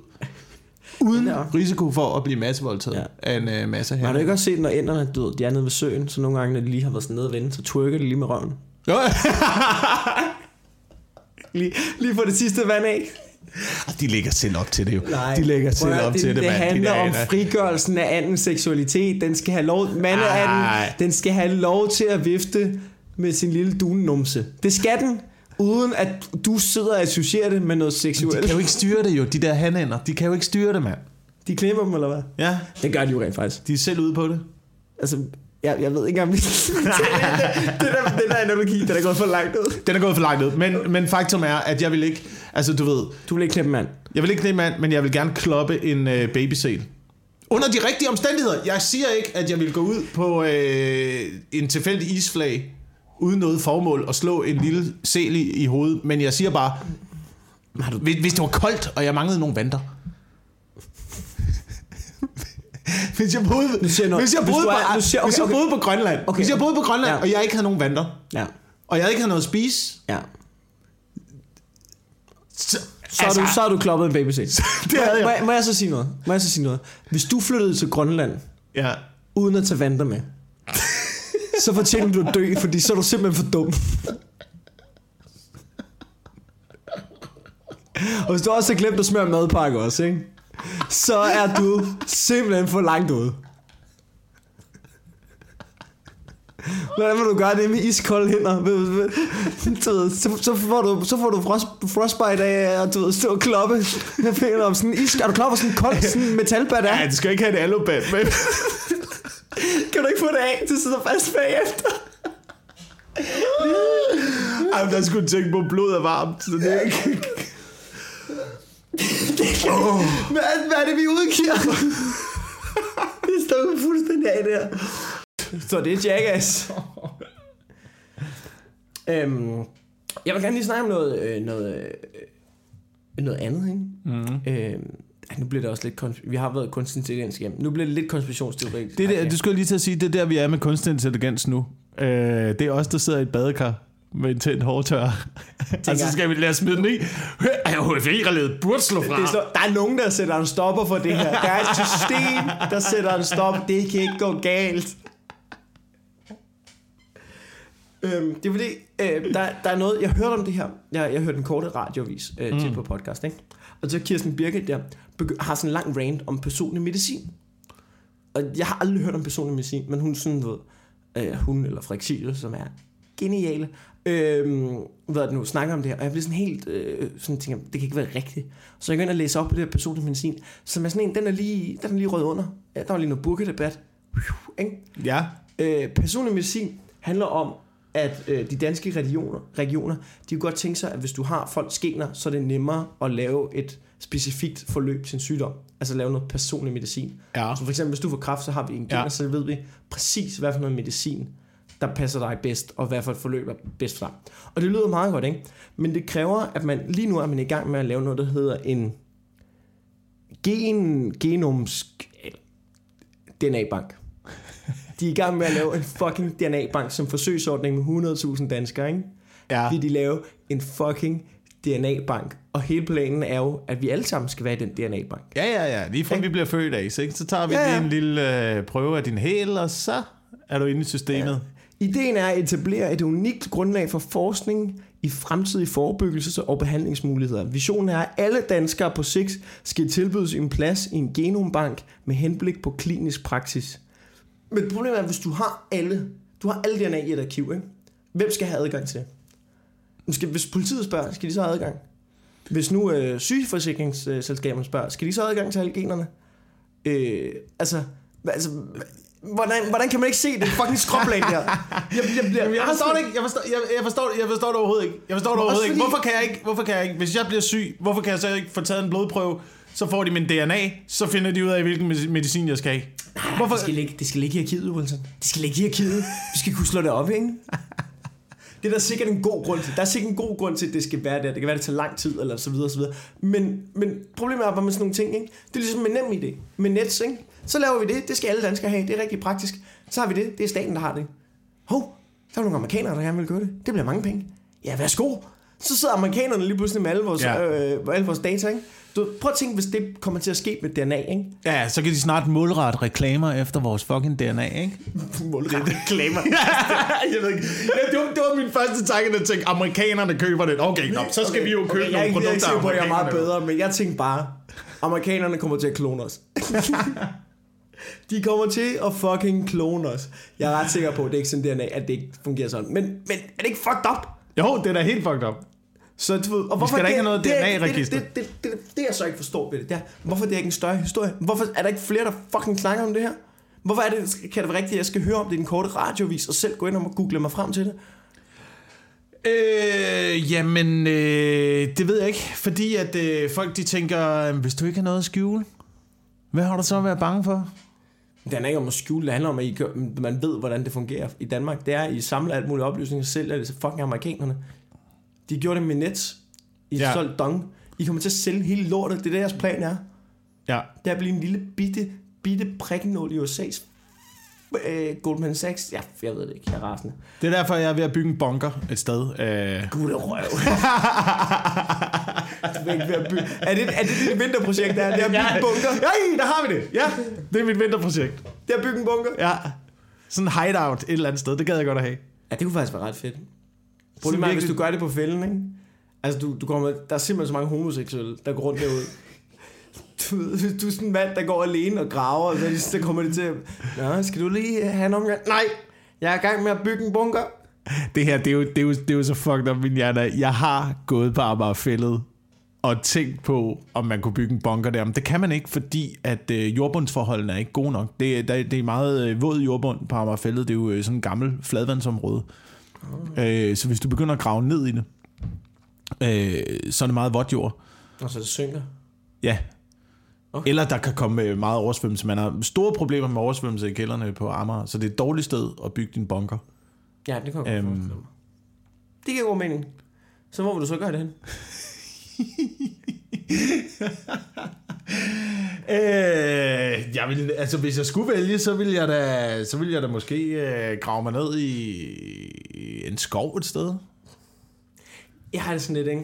Uden Ja. risiko for at blive massevoldtaget Ja. af en øh, masse her. Har du ikke også set, når ænderne ved, de er nede ved søen, så nogle gange, når de lige har været sådan nede og vende, så twerker de lige med røven. Jo. Lige, lige for det sidste vand af. de lægger selv op til det jo. de lægger selv op det, til det, det mand. De handler om frigørelsen af andens seksualitet. Den skal have lov, mandeanden, Ej. den skal have lov til at vifte med sin lille dunenumse. Det skal den, uden at du sidder og associerer det med noget De seksuelt. kan jo ikke styre det jo, de der hanænder. De kan jo ikke styre det, mand. De klipper dem, eller hvad? Ja, Det gør de jo rent faktisk. de er selv ude på det. Altså, jeg, jeg ved ikke om vi... det der, den der analogi, den er gået for langt ud. Den er gået for langt ud, men, men faktum er, at jeg vil ikke, altså du ved, Du vil ikke klippe en mand. jeg vil ikke knæppe mand, men jeg vil gerne kloppe en øh, babysæl. Under de rigtige omstændigheder. Jeg siger ikke, at jeg vil gå ud på øh, en tilfældig isflag, uden noget formål, og slå en lille sæl i, i hovedet, men jeg siger bare, hvis, hvis det var koldt, og jeg manglede nogle vanter, hvis jeg boede, Nu siger jeg noget. hvis jeg Hvis boede, på, er- nu siger- okay, hvis jeg okay. boede på Grønland, Okay, hvis jeg boede på Grønland, Ja. og jeg ikke havde nogen vanter, Ja. og jeg ikke havde noget at spise, Ja. så, Så, altså, du, så har du kloppet en babysæt. Det havde jeg. Må, må, må jeg så sige noget? Må jeg så sige noget? Hvis du flyttede til Grønland, Ja. uden at tage vanter med, så fortjener du at dø, fordi så er du simpelthen for dum. Og hvis du også har glemt at smøre madpakke også, ikke? så er du simpelthen for langt ude. Hvordan vil du gøre det med iskolde hænder? Så, så, får du, så får du frost, frostbite af at du ved, stå og kloppe med fingrene om sådan en is. Er du klar på sådan en kold sådan metalbat af? Ja, du skal ikke have et aluband med. Kan du ikke få det af? Det sidder fast bagefter. Ej, der skulle tænke på, at blodet er varmt. Så det er ikke... Hvad, hvad er det, vi udgiver? det står jo fuldstændig af der. Så det er Jackass. øhm, jeg vil gerne lige snakke om noget, øh, noget, øh, noget andet. Ikke? Mm. Øhm, nu bliver det også lidt... kons- Vi har været kunstig intelligens igennem. Nu bliver det lidt konspirationsteoretisk. Det der, du skulle lige til at sige, det er der, vi er med kunstig intelligens nu. Øh, det er os, der sidder i et badekar med en tændt hårdtør. og så skal vi lade smide den i. HFI-relæet burde slå fra. Det så, der er nogen, der sætter en stopper for det her. Der er et system, der sætter en stopper. Det kan ikke gå galt. Øhm, det er fordi, øh, der, der er noget, jeg hørte om det her. Jeg, jeg hørte en korte radiovis øh, til på podcast, ikke? Og så Kirsten Birgit der har sådan en lang rant om personlig medicin. Og jeg har aldrig hørt om personlig medicin, men hun sådan, ved, øh, hun eller Frederik som er geniale, øh, hvad er det nu, snakker om det her, og jeg bliver sådan helt, øh, sådan tænker, det kan ikke være rigtigt. Så jeg går ind og læser op på det her personlig medicin, som er sådan en, den er lige, den er lige rød under. Ja, der var lige noget burkedebat. Ikke? Ja. Øh, personlig medicin handler om, at øh, de danske regioner, regioner, de kunne godt tænke sig, at hvis du har folk skener, så er det nemmere at lave et specifikt forløb til en sygdom. Altså lave noget personlig medicin. Ja. Så for eksempel, hvis du får kræft, så har vi en gener, Ja. så ved vi præcis, hvad for noget medicin, der passer dig bedst, og hvad for et forløb er bedst for dig. Og det lyder meget godt, ikke? Men det kræver, at man lige nu er man i gang med at lave noget, der hedder en gen, genomsk DNA-bank. De er i gang med at lave en fucking DNA-bank som forsøgsordning med 100.000 danskere, ikke? Ja. Vil de lave en fucking DNA-bank. Og hele planen er jo, at vi alle sammen skal være i den DNA-bank. Ja, ja, ja. Lige fra vi bliver født af, så, ikke? så tager vi Ja, ja, ja. lige en lille øh, prøve af din hæl, og så er du inde i systemet. Ideen er at etablere et unikt grundlag for forskning i fremtidige forebyggelses- og behandlingsmuligheder. Visionen er, at alle danskere på sigt skal tilbydes en plads i en genombank med henblik på klinisk praksis. Men problemet er, hvis du har alle, du har alle DNA i et arkiv, ikke? hvem skal have adgang til det? Hvis politiet spørger, skal de så have adgang? Hvis nu øh, sygeforsikringsselskaberne spørger, skal de så have adgang til alle generne? Øh, altså, altså hvordan, hvordan kan man ikke se det fucking skråplan der? Jeg, jeg, forstår det ikke. Jeg forstår, jeg, jeg forstår, jeg forstår det overhovedet ikke. Jeg forstår det overhovedet ikke. Hvorfor kan jeg ikke? Hvorfor kan jeg ikke? Hvis jeg bliver syg, hvorfor kan jeg så ikke få taget en blodprøve? Så får de min DNA, så finder de ud af, hvilken medi- medicin jeg skal have. Hvorfor? Det skal, ligge, det skal ligge i arkivet, Wilson. Det skal ligge i arkivet. Vi skal kunne slå det op, ikke? Det er der sikkert en god grund til. Der er sikkert en god grund til, at det skal være der. Det kan være, at det tager lang tid, eller så videre, så videre. Men, men problemet er bare med sådan nogle ting, ikke? Det er ligesom med nem idé. Med Nets, ikke? Så laver vi det. Det skal alle danskere have. Det er rigtig praktisk. Så har vi det. Det er staten, der har det. Hov, der er nogle amerikanere, der gerne vil gøre det. Det bliver mange penge. Ja, værsgo. Så sidder amerikanerne lige pludselig med alle vores, ja. øh, alle vores data, ikke? Du, prøv at tænke, hvis det kommer til at ske med DNA, ikke? Ja, så kan de snart målrette reklamer efter vores fucking DNA, ikke? Målrettet reklamer. jeg ved ikke. Ja, det, var, det var min første tanke, at jeg tænkte, amerikanerne køber det. Okay, nå, så skal vi jo købe jeg er nogle ikke, jeg er ikke produkter. sikker på, at jeg er meget bedre, men jeg tænkte bare, amerikanerne kommer til at klone os. De kommer til at fucking klone os. Jeg er ret sikker på, at det er ikke sådan DNA, at det ikke fungerer sådan. Men, men er det ikke fucked up? Jo, det er da helt fucked up. Så du ved, og hvorfor skal da det- ikke have noget er- DNA-register. Det, det, det, det, det, jeg så ikke forstår ved det, det er, hvorfor det er ikke en større historie? Hvorfor er der ikke flere, der fucking snakker om det her? Hvorfor er det, kan det være rigtigt, at jeg skal høre om det i en korte radiovis, og selv gå ind og google mig frem til det? Øh, jamen, øh, det ved jeg ikke. Fordi at øh, folk de tænker, hvis du ikke har noget at skjule, hvad har du så at være bange for? Det handler ikke om at skjule, det handler om, at I, gør- man ved, hvordan det fungerer i Danmark. Det er, at I samler alt muligt oplysninger selv, er det så fucking amerikanerne. De gjorde det med Nets. I Ja. ja. solgt dong. I kommer til at sælge hele lortet. Det er det, jeres plan er. Ja. Det er at blive en lille bitte, bitte prikkenål i USA's øh, Goldman Sachs. Ja, jeg ved det ikke. Jeg er rasende. Det er derfor, jeg er ved at bygge en bunker et sted. Øh, Gud, det røv. du er ikke ved at bygge. Er det, er det dit vinterprojekt, der er? Det er at bygge en bunker? Ja, der har vi det. Ja, det er mit vinterprojekt. Det er at bygge en bunker? Ja. Sådan en hideout et eller andet sted. Det gad jeg godt at have. Ja, det kunne faktisk være ret fedt. Problemet er, virkelig- hvis du gør det på fælden, ikke? Altså, du, du kommer, der er simpelthen så mange homoseksuelle, der går rundt derude. Du, du er sådan en mand, der går alene og graver, og så, så kommer det til at... Nå, skal du lige have en omgang? Nej, jeg er i gang med at bygge en bunker. Det her, det er jo, det er jo, det er jo så fucked up, min hjerne. Jeg har gået på Amagerfællet og tænkt på, om man kunne bygge en bunker der. Men det kan man ikke, fordi at øh, jordbundsforholdene er ikke gode nok. Det, er- der, det er meget øh, våd jordbund på Amagerfællet. Det er jo øh, sådan en gammel fladvandsområde. Øh, så hvis du begynder at grave ned i det, øh, så er det meget vådt jord. Og så det synker. Ja. Okay. Eller der kan komme øh, meget oversvømmelse. Man har store problemer med oversvømmelse i kælderne på Amager, så det er et dårligt sted at bygge din bunker. Ja, det kan jeg Øhm. Det giver god mening. Så hvor vil du så gøre det hen? Øh, jeg vil, altså hvis jeg skulle vælge, så ville jeg da, så ville jeg da måske øh, grave mig ned i, i en skov et sted. Jeg har det sådan lidt, ikke?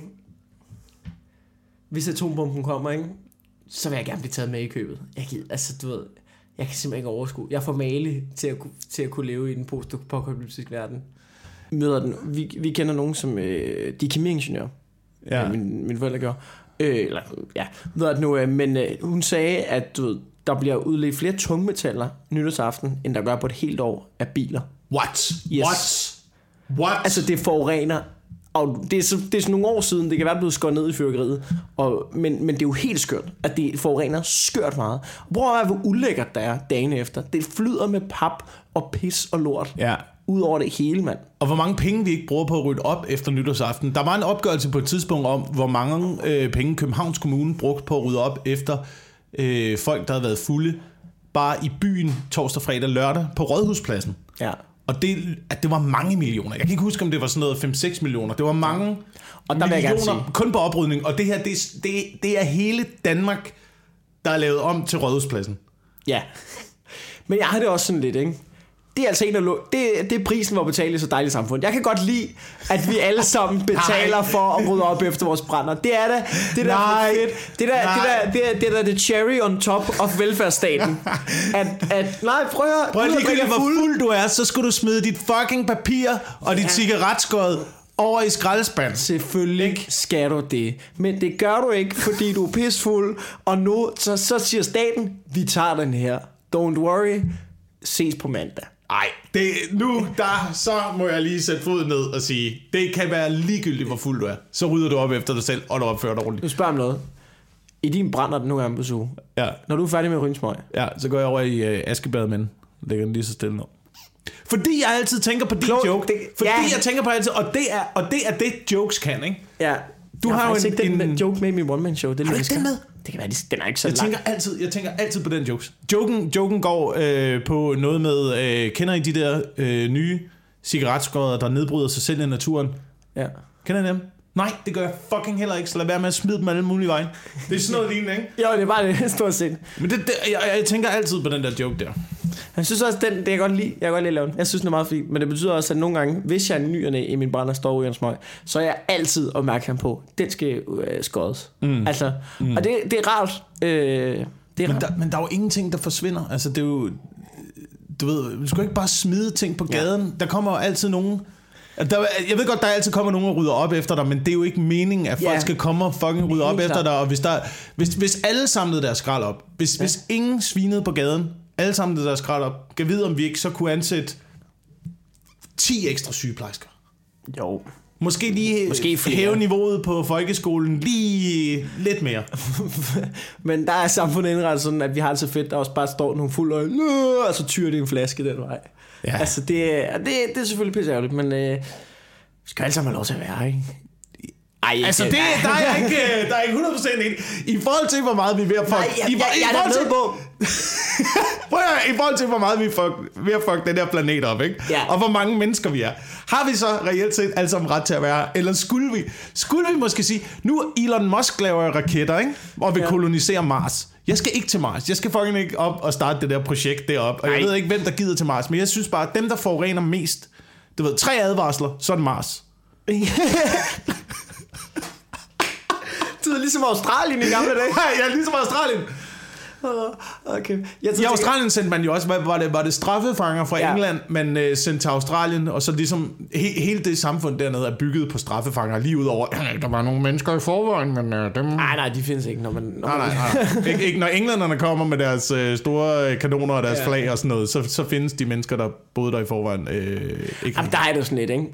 Hvis atombomben kommer, ikke? Så vil jeg gerne blive taget med i købet. Jeg gider, altså du ved, jeg kan simpelthen ikke overskue. Jeg får male til at, kunne- til at kunne leve i den post-apokalyptiske verden. Møder den. Vi, vi kender nogen, som øh, de er kemiingeniører. Ja. Ja. Min, min forældre gjorde. Øh, eller, ja, ved jeg nu, øh, men øh, hun sagde, at du ved, der bliver udledt flere tungmetaller nytårsaften, end der gør på et helt år af biler. What? Yes. What? What? Altså, det forurener. Og det er, så, det er sådan nogle år siden, det kan være blevet skåret ned i fyrkeriet. Og, men, men det er jo helt skørt, at det forurener skørt meget. Prøv at være, hvor ulækkert det er dagen efter. Det flyder med pap og pis og lort. Ja. Ud over det hele, mand. Og hvor mange penge vi ikke bruger på at rydde op efter nytårsaften. Der var en opgørelse på et tidspunkt om, hvor mange øh, penge Københavns Kommune brugte på at rydde op efter øh, folk, der havde været fulde. Bare i byen torsdag, fredag, lørdag på Rådhuspladsen. Ja. Og det, at det var mange millioner. Jeg kan ikke huske, om det var sådan noget 5-6 millioner. Det var mange Og der vil jeg millioner kun på oprydning. Og det her, det, er- det, det er hele Danmark, der er lavet om til Rådhuspladsen. Ja. Men jeg har det også sådan lidt, ikke? Det er altså en af det, det er prisen for at betale i så dejligt samfund. Jeg kan godt lide, at vi alle sammen betaler for at rydde op efter vores brænder. Det er da det der Nej. fedt. Det der, det der, det er, det er da det cherry on top of velfærdsstaten. At, at nej, prøv at høre. Prøv at hvor fuld. du er, så skal du smide dit fucking papir og dit Ja. cigaretskod over i skraldespand. Selvfølgelig skal du det. Men det gør du ikke, fordi du er pissfuld. Og nu så, så siger staten, vi tager den her. Don't worry. Ses på mandag. Nej, det, nu der, så må jeg lige sætte foden ned og sige, det kan være ligegyldigt, hvor fuld du er. Så rydder du op efter dig selv, og du opfører dig ordentligt. Nu spørger jeg om noget. I din brænder den nu gange på suge. Ja, Når du er færdig med rynsmøg. ja så går jeg over i øh, askebad, men lægger den lige så stille ned. Fordi jeg altid tænker på din Klog- joke. det- fordi ja. jeg tænker på altid, og det er, og det er det, jokes kan, ikke? Ja. Du jeg har jo faktisk en- ikke den en- joke med i min one-man show. Det Har du ikke den med? Det kan være, de- den er ikke så Jeg lang. tænker altid, jeg tænker altid på den jokes. Joken, joken går øh, på noget med, øh, kender I de der øh, nye cigaretskodder, der nedbryder sig selv i naturen? Ja. Kender I dem? Nej, det gør jeg fucking heller ikke, så lad være med at smide dem alle mulige vejen. Det er sådan noget lignende, ikke? Jo, det var det, stort set. Men det, det, jeg, jeg tænker altid på den der joke der. Jeg synes også, den, det kan jeg godt lide. Jeg kan godt lide at lave den. Jeg synes, den er meget fin. Men det betyder også, at nogle gange, hvis jeg er ny og næ i min brænder står ude i en smøg, så er jeg altid opmærksom på, den skal øh, skådes. Mm. Altså, mm. Og det, det er rart. Øh, det er Men rart. der, men der er jo ingenting, der forsvinder. Altså, det er jo... Du ved, du skal jo ikke bare smide ting på gaden. Ja. Der kommer jo altid nogen... Der, jeg ved godt, der altid kommer nogen og rydder op efter dig, men det er jo ikke meningen, at folk Ja. skal komme og fucking rydde op Helt efter dig. Og hvis, der, hvis, hvis alle samlede deres skrald op, hvis, ja. hvis ingen svinede på gaden, alle samlede deres skrald op, kan vide, om vi ikke så kunne ansætte 10 ekstra sygeplejersker. Jo. Måske lige Måske flere. hæve niveauet på folkeskolen lige lidt mere. Men der er samfundet indrettet sådan, at vi har det så fedt, der også bare står nogle fuld øje, og så tyrer de en flaske den vej. Ja. Altså, det, er- det, det er selvfølgelig pisse men øh, vi skal alle sammen have lov til at være, ikke? Ej, ikke- Altså, det, der er jeg ikke, der er ikke 100% enig. I forhold til, hvor meget vi er ved at fuck... Nej, jeg, i, jeg, jeg, i er forhold til, med på. Prøv at, I forhold til, hvor meget vi fuck, ved at fuck den her planet op, ikke? Ja. Og hvor mange mennesker vi er. Har vi så reelt set alle sammen ret til at være her? Eller skulle vi, skulle vi måske sige, nu Elon Musk laver raketter, ikke? Og vil Ja. kolonisere Mars. Jeg skal ikke til Mars. Jeg skal fucking ikke op og starte det der projekt derop. Og jeg ved ikke, hvem der gider til Mars. Men jeg synes bare, at dem, der forurener mest... Du ved, tre advarsler, så er det Mars. Det er ligesom Australien i gamle dage. Ja, ja ligesom Australien. Okay. Jeg I Australien sendte man jo også, var det, var det straffefanger fra Ja. England, man øh, sendte til Australien, og så ligesom he, hele det samfund dernede er bygget på straffefanger, lige ud over, der var nogle mennesker i forvejen, men øh, dem... Nej, nej, de findes ikke, når man... Når Nej, nej, nej. Ik- ikke, når englænderne kommer med deres øh, store øh, kanoner og deres Ja. flag og sådan noget, så, så findes de mennesker, der boede der i forvejen. Øh, ikke. Jamen, der er det sådan lidt, ikke?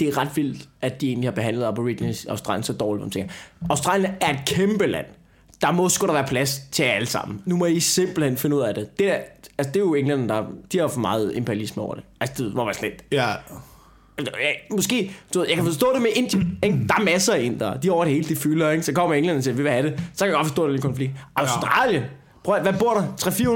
Det er ret vildt, at de egentlig har behandlet Aborigines Australien så dårligt, tænker. Australien er et kæmpe land. Der må sgu da være plads til alle sammen. Nu må I simpelthen finde ud af det. Det, der, altså, det er jo englænderne, der de har for meget imperialisme over det. Altså, det må være sådan lidt. Ja, Måske, du ved, jeg kan forstå det med Indien. Ikke? Der er masser af indere. De er over det hele, de fylder. Ikke? Så kommer englænderne til, vi vil have det. Så kan jeg godt forstå, at det er lidt konflikt. Australien. Prøv, hvad bor der?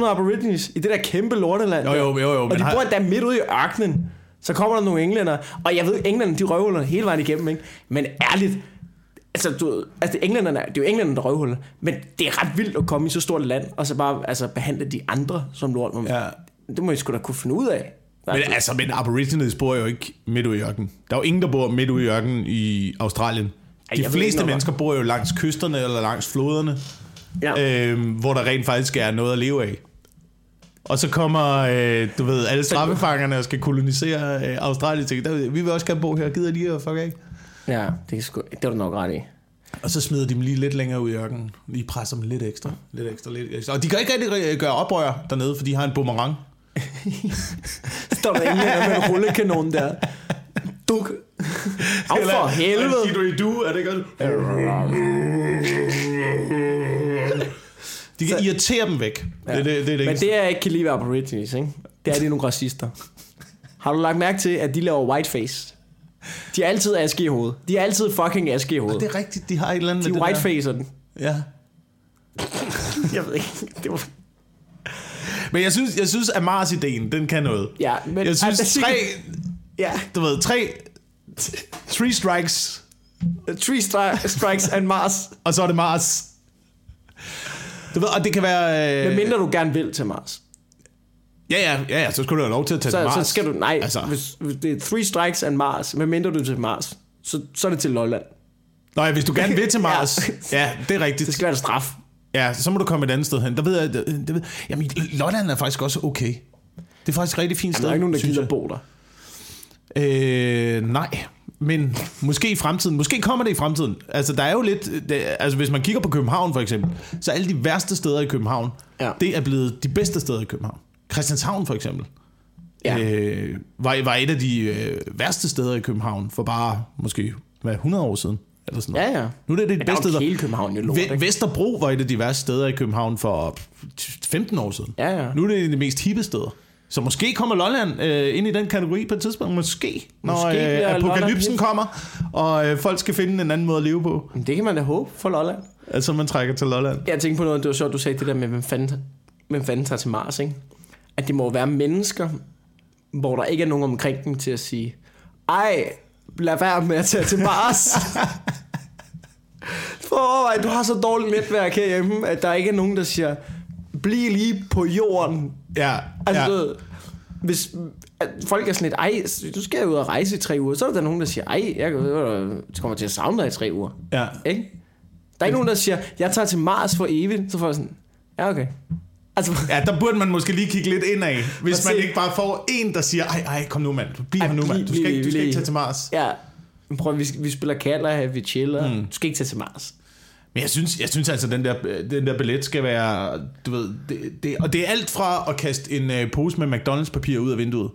300-400 aborigines i det der kæmpe lorteland. Jo, jo, jo, jo, Og de har- bor endda midt ude i ørkenen. Så kommer der nogle englænder. Og jeg ved, englænderne, de røvhuller hele vejen igennem. Ikke? Men ærligt, altså, du, altså englænderne, det er jo englænderne, der røvhuller. Men det er ret vildt at komme i så stort et land, og så bare altså, behandle de andre som lort. Ja. Det må I sgu da kunne finde ud af. men altså, men aborigines bor jo ikke midt ude i ørkenen. Der er jo ingen, der bor midt ude i ørkenen i Australien. De jeg ikke fleste noget, mennesker bor jo langs kysterne eller langs floderne. ja. øh, hvor der rent faktisk er noget at leve af. Og så kommer, øh, du ved, alle straffefangerne og skal kolonisere øh, Australien. Tænker, vi vil også gerne bo her, gider de at fuck af? Ja, det er, sgu, det er du nok ret i. Og så smider de dem lige lidt længere ud i ørkenen. Lige presser dem lidt ekstra. Lidt ekstra, lidt ekstra. Og de kan ikke rigtig gøre oprør dernede, for de har en boomerang. Står der ingen med en rullekanon der. Duk. Af for helvede. du i du, er det godt? De kan irritere dem væk. Ja. Det, det, det, er det, Men det jeg ikke kan lide ved Aborigines, ikke? det er, de er nogle racister. Har du lagt mærke til, at de laver whiteface? De er altid aske i hovedet. De er altid fucking aske i hovedet. det er rigtigt, de har et eller andet De med det whitefacer den. Ja. Jeg ved ikke. Det var... Men jeg synes, jeg synes at Mars-ideen, den kan noget. Ja, men... Jeg synes, altså, tre, Ja. du ved, tre, three strikes, Three stri- strikes and Mars. og så er det Mars. Du ved, og det kan være... Øh, Men mindre du gerne vil til Mars. Ja, ja, ja, ja, så skulle du have lov til at tage Så, til Mars. så skal du, nej, Altså. hvis, hvis det er three strikes and Mars, medmindre du er til Mars, så, så er det til Lolland. Nå ja, hvis du gerne vil til Ja. Mars. ja, det er rigtigt. Det skal være en straf. Ja, så må du komme et andet sted hen. Der ved jeg, det, det ved, jamen, Lolland er faktisk også okay. Det er faktisk et rigtig fint Jamen, sted, der er ikke nogen, der gider bo der. Øh, nej, men måske i fremtiden. Måske kommer det i fremtiden. Altså, der er jo lidt... Det, altså, hvis man kigger på København, for eksempel, så alle de værste steder i København, Ja. det er blevet de bedste steder i København. Christianshavn, for eksempel, Ja. øh, var, var et af de øh, værste steder i København for bare, måske, hvad, 100 år siden? Eller sådan noget. Ja, ja. Nu er det det Men der bedste steder. hele København jo lort, ikke? Vesterbro var et af de værste steder i København for 15 år siden. Ja, ja. Nu er det de mest hippe steder. Så måske kommer Lolland øh, ind i den kategori på et tidspunkt. Måske. Når Måske øh, apokalypsen kommer, og øh, folk skal finde en anden måde at leve på. Men det kan man da håbe for Lolland. Altså, man trækker til Lolland. Jeg tænkte på noget, det var sjovt, du sagde det der med, hvem fanden, hvem fanden tager til Mars, ikke? At det må være mennesker, hvor der ikke er nogen omkring dem til at sige, ej, lad være med at tage til Mars. For overvej, du har så dårligt netværk herhjemme, at der ikke er nogen, der siger, bliv lige på jorden. Ja, Altså, ja. hvis at folk er sådan lidt, ej, du skal jo ud og rejse i tre uger, så er der nogen, der siger, ej, jeg jeg kommer til at savne dig i tre uger. ja. Ikke? Der er ikke nogen, der siger, jeg tager til Mars for evigt. Så får jeg sådan, ja okay. Altså, Ja, der burde man måske lige kigge lidt indad, hvis Og man se- ikke bare får en, der siger, ej, ej, kom nu mand, bliv Ej, her nu mand, du skal, ikke, du skal ikke tage til Mars. ja, men prøv, vi, vi spiller kalder her, vi chiller. Mm. Du skal ikke tage til Mars. Men jeg synes, jeg synes altså, den der, den der billet skal være, du ved, det, det, og det er alt fra at kaste en øh, pose med McDonald's papir ud af vinduet.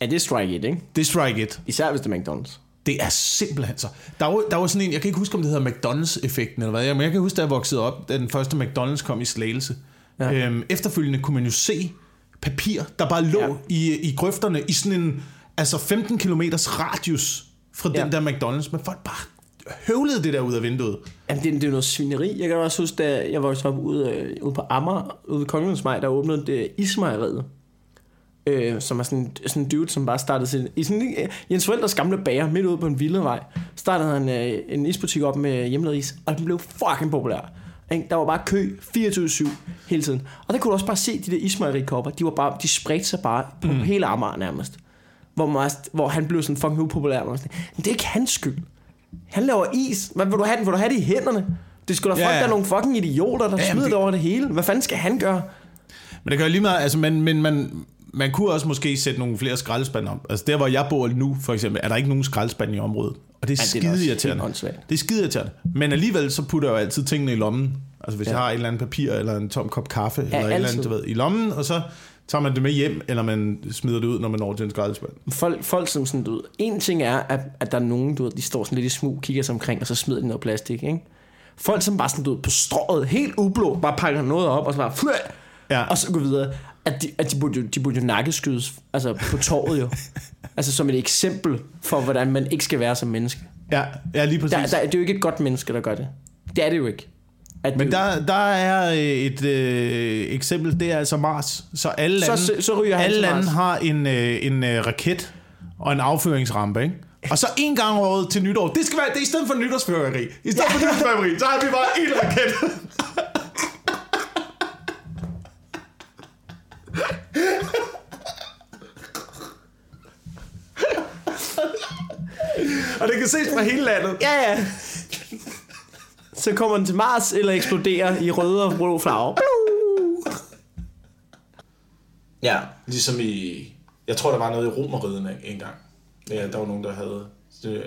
Ja, det er strike it, ikke? Det er strike it. Især hvis det er McDonald's. Det er simpelthen så. Der var, der var sådan en, jeg kan ikke huske, om det hedder McDonald's-effekten eller hvad, men jeg kan huske, da jeg voksede op, da den første McDonald's kom i Slagelse. Ja. Øhm, efterfølgende kunne man jo se papir, der bare lå ja. I, i grøfterne i sådan en altså 15 km radius fra ja. Den der McDonald's, men folk bare høvlede det der ud af vinduet. Jamen, det, det er jo noget svineri. Jeg kan også huske, da jeg voksede op ude, øh, ude på Amager, ude ved Kongens der åbnede det Ismejeriet. Øh, som er sådan, sådan en dude, som bare startede sin, i sådan øh, Jens Forældres gamle bager, midt ude på en villavej, startede han øh, en isbutik op med hjemmelavet is, og den blev fucking populær. Ikke? Der var bare kø 24-7 hele tiden. Og der kunne du også bare se de der ismejerikopper, de, var bare, de spredte sig bare på mm. hele Amager nærmest. Hvor, man, hvor han blev sådan fucking upopulær. Man sådan, Men det er ikke hans skyld. Han laver is. Hvad vil du have den? Vil du have det i hænderne? Det skulle da Ja, folk, ja. der er nogle fucking idioter, der Ja, smider det- det over det hele. Hvad fanden skal han gøre? Men det gør lige meget, altså, men, men man, man kunne også måske sætte nogle flere skraldespande op. Altså der, hvor jeg bor nu, for eksempel, er der ikke nogen skraldespande i området. Og det er, Ja, skide irriterende. Det er skide irriterende. Men alligevel, så putter jeg jo altid tingene i lommen. Altså hvis ja. Ja. jeg har et eller andet papir, eller en tom kop kaffe, eller et eller andet, altid. du ved, i lommen, og så tager man det med hjem, eller man smider det ud, når man når til en skraldespand. Folk, folk som sådan, du ved, en ting er, at, at der er nogen, du ved, de står sådan lidt i smug, kigger sig omkring, og så smider de noget plastik, ikke? Folk som bare sådan, du ved, på strået, helt ublå, bare pakker noget op, og så bare! Ja. og så går videre. At de, at de, burde jo, de burde jo nakkeskydes, altså på torvet jo. altså som et eksempel for, hvordan man ikke skal være som menneske. Ja, ja lige præcis. Der, der, det er jo ikke et godt menneske, der gør det. Det er det jo ikke. At Men der, der er øh, et øh, eksempel, det er altså Mars. Så alle lande, så- så ryger han alle lande har en, øh, en øh, raket og en affyringsrampe, ikke? Og så en gang om året til nytår, det skal være, det er i stedet for nytårsfyrværkeri. I stedet for nytårsfyrværkeri, så har vi bare en raket. kan ses fra hele landet. Ja, ja. Så kommer den til Mars, eller eksploderer i røde og blå farver. Ja, ligesom i... Jeg tror, der var noget i Romeriet en, en gang. Ja, der var nogen, der havde... Det,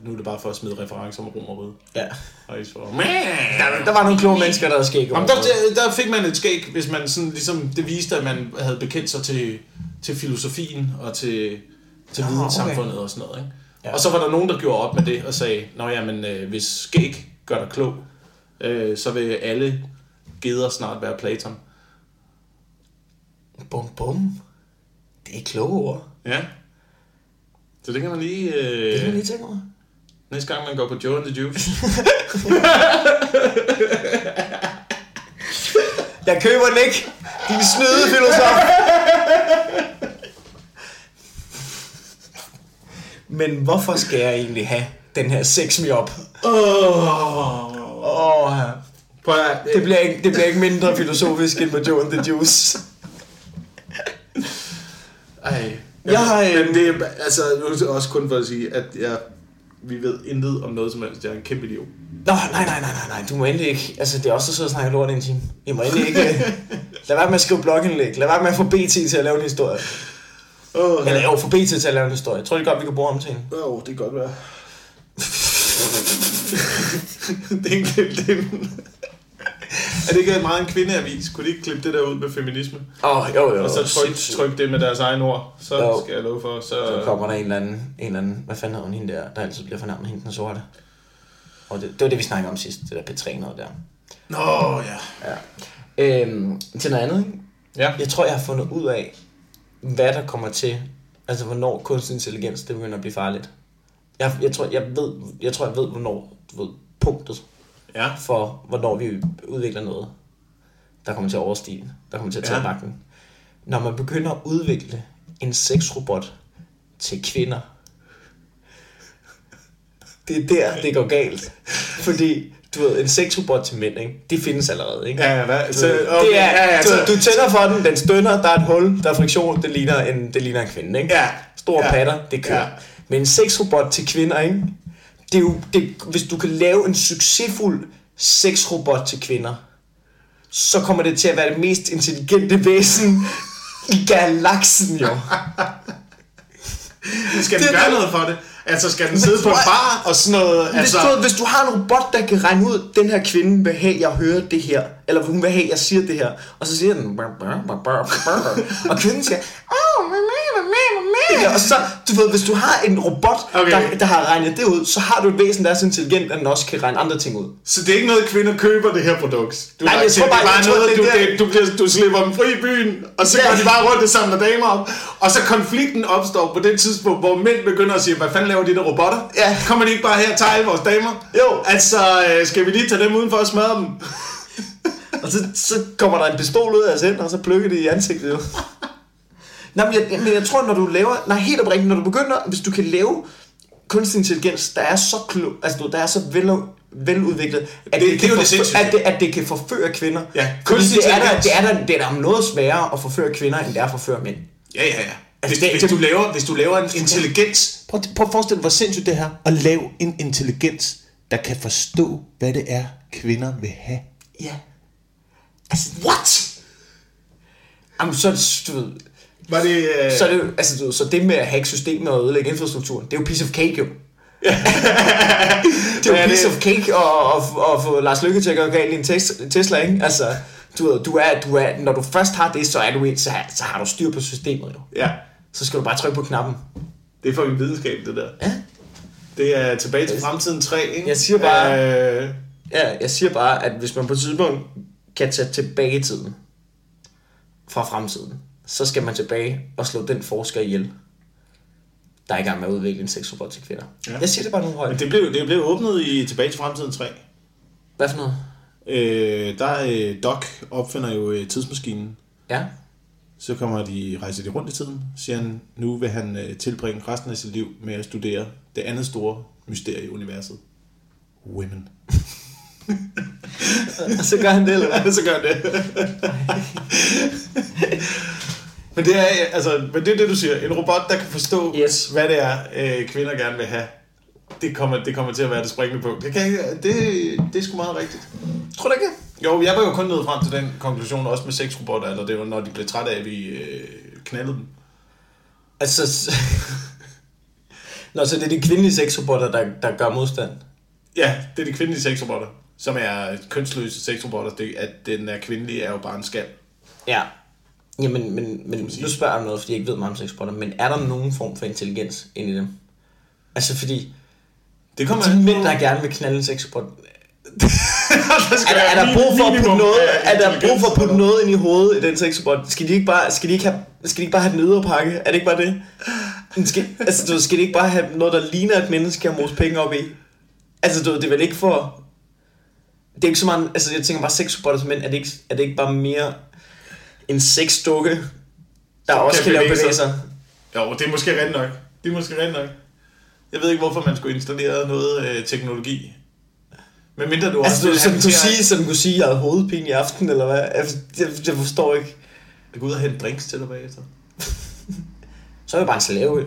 nu er det bare for at smide referencer om Romeriet. Ja. Og I så, Der, der var nogle kloge mennesker, der havde skæg. Jamen, der, der fik man et skæg, hvis man sådan, ligesom, det viste, at man havde bekendt sig til, til filosofien og til, til Nå, videnssamfundet og sådan noget. Ikke? Ja. Og så var der nogen, der gjorde op med det og sagde, Nå ja, men øh, hvis skæg gør dig klog, øh, så vil alle geder snart være Platon. Bum, bum. Det er kloge ord. Ja. Så det kan man lige... Øh, lige tænke mig. næste gang man går på Joe and the Juice. Jeg køber den ikke. Din snyde filosof. Men hvorfor skal jeg egentlig have den her sex me op? Åh, Åh, Prøv at, det, bliver ikke, det bliver ikke mindre filosofisk end på Joe and the Juice. Jeg har, Men det er altså nu er også kun for at sige, at jeg, vi ved intet om noget som helst. Jeg er en kæmpe idiot. Nå, nej, nej, nej, nej, nej, du må endelig ikke, altså det er også så og snakker lort i en time. I må endelig ikke, lad være med at skrive blogindlæg, lad være med at få BT til at lave en historie. Åh, Eller jo, få BT til at lave en historie. Jeg tror det godt, vi kan bruge om til hende. Åh, det kan godt være. det er en klip, det er en... Det ikke meget en kvindeavis? Kunne de ikke klippe det der ud med feminisme? Åh, oh, jo, jo. Og så tryk, tryk det med deres egen ord. Så Jo. skal jeg love for. Så, Så kommer der en eller anden, en eller anden, hvad fanden hedder hun, hende der, der altid bliver fornærmet, hende den sorte. Og det, det var det, vi snakkede om sidst, det der P3 noget der. Nå, ja. Ja. Øhm, til noget andet, ikke? Ja. Jeg tror, jeg har fundet ud af, hvad der kommer til, altså hvornår kunstig intelligens, det begynder at blive farligt. Jeg, jeg, tror, jeg, ved, jeg tror, jeg ved, hvornår, du ved, punktet Ja. for, hvornår vi udvikler noget, der kommer til at overstige, der kommer til at tage Ja. magten. Når man begynder at udvikle en sexrobot til kvinder, det er der, det går galt. Fordi, du ved, en sexrobot til mænd, ikke? det findes allerede, ikke? Ja, hvad? Så, okay, det er, ja, ja, du, så, du tænder for den, den stønner, der er et hul, der er friktion, det ligner en, det ligner en kvinde, ikke? Ja. Store Ja. patter, det kører. Ja. Men en sexrobot til kvinder, ikke? Det er jo, det, hvis du kan lave en succesfuld sexrobot til kvinder, så kommer det til at være det mest intelligente væsen i galaksen, jo. skal det- gøre noget for det? Altså, skal den sidde på en bar og sådan noget? Hvis, Altså, du, hvis du har en robot, der kan regne ud, den her kvinde vil have, jeg hører det her, eller hun vil have, jeg siger det her, og så siger den, og kvinden siger, åh, mamma, mamma. og så, du ved, hvis du har en robot, Okay. der, der har regnet det ud, så har du et væsen, der er så intelligent, at den også kan regne andre ting ud. så det er ikke noget, kvinder køber det her produkt? Du Nej, jeg tror bare- det er bare noget, det du, det, du, bliver, du slipper dem fri i byen, og så Ja. går de bare rundt og samler damer op. Og så konflikten opstår på det tidspunkt, hvor mænd begynder at sige, hvad fanden laver de der robotter? Ja. Kommer de ikke bare her og tager alle vores damer? Jo. Altså, øh, skal vi lige tage dem udenfor og smadre dem? Og så, så kommer der en pistol ud af hans hænder, og så plukker det i ansigtet jo. Nej, men jeg, men jeg tror, når du laver... Nej, helt oprigtigt, når du begynder... Hvis du kan lave kunstig intelligens, der er så klog, altså der er så vel, veludviklet, at Det- det, det det forfø- sindssyge. at det, at det kan forføre kvinder. Ja, kunstig det er, der, det, er der, det er der noget sværere at forføre kvinder, end det er at forføre mænd. Ja, ja, ja. Hvis, det- hvis, det- du laver, hvis du laver en intelligens... Prøv, prøv at forestille dig, hvor sindssygt det her at lave en intelligens, der kan forstå, hvad det er, kvinder vil have. Ja. Altså, what? Jamen, så er du ved, Var det... Øh, så det altså, så det med at hacke systemet og ødelægge infrastrukturen, det er jo piece of cake jo. det er jo piece of cake at, at, få Lars Lykke til at gøre galt i en tes- Tesla, ikke? Altså, du du er, du er, når du først har det, så, er du, så, har, så har du styr på systemet jo. ja, Så skal du bare trykke på knappen. det er for en videnskab, det der. Ja. Det er tilbage til fremtiden 3, ikke? Jeg siger bare- Øh, Ja, jeg siger bare, at hvis man på et tidspunkt kan tage tilbage i tiden fra fremtiden, så skal man tilbage og slå den forsker ihjel, der er i gang med at udvikle en sexrobot til kvinder. Ja. Jeg siger det bare nu højt. men det blev, det blev åbnet i Tilbage til fremtiden 3. Hvad for noget? Øh, der er øh, Doc opfinder jo øh, tidsmaskinen. Ja. Så kommer de, rejser de rundt i tiden, siger han, nu vil han øh, tilbringe resten af sit liv med at studere det andet store mysterie i universet. Women. Så gør han det, eller hvad? så gør han det. men det er altså, men det er det du siger. En robot der kan forstå, Yes. hvad det er øh, kvinder gerne vil have. Det kommer, det kommer til at være det springende punkt. Det, kan, det, det er sgu meget rigtigt. Tror du ikke? Jo, jeg var jo kun nået frem til den konklusion, også med sexrobotter, eller det var, når de blev trætte af, at vi øh, knaldede dem. Altså... Nå, så det er de kvindelige sexrobotter, der, der gør modstand. Ja, det er de kvindelige sexrobotter, som er kønsløse sexrobotter. Det, at den er kvindelig, er jo bare en skal. Ja. Jamen, men, men nu spørger jeg om noget, fordi jeg ikke ved meget om sexrobotter, men er der nogen form for intelligens ind i dem? Altså, fordi Det kommer de mænd, der gerne vil knalde en sexrobot, er, der, er der brug for at putte noget, er der brug for at putte noget ind i hovedet i den sexrobot? Skal de ikke bare, skal de ikke have, skal de ikke bare have den ydre pakke? Er det ikke bare det? Skal, altså, du, skal de ikke bare have noget, der ligner et menneske at mose penge op i? Altså, du, det er vel ikke for... Det er ikke så meget... Altså, jeg tænker bare sexrobotter som mænd. Er det ikke, er det ikke bare mere en sexdukke, der Som også kan kan lave bevægelser? Jo, det er måske rent nok. Det er måske rent nok. Jeg ved ikke, hvorfor man skulle installere noget øh, teknologi. Men mindre du Altså, også have du sige, den kunne sige, at jeg havde hovedpine i aften, eller hvad? Altså, Jeg, jeg forstår ikke. at gå ud og hente drinks til dig bagefter. Så er vi bare en slave. jo.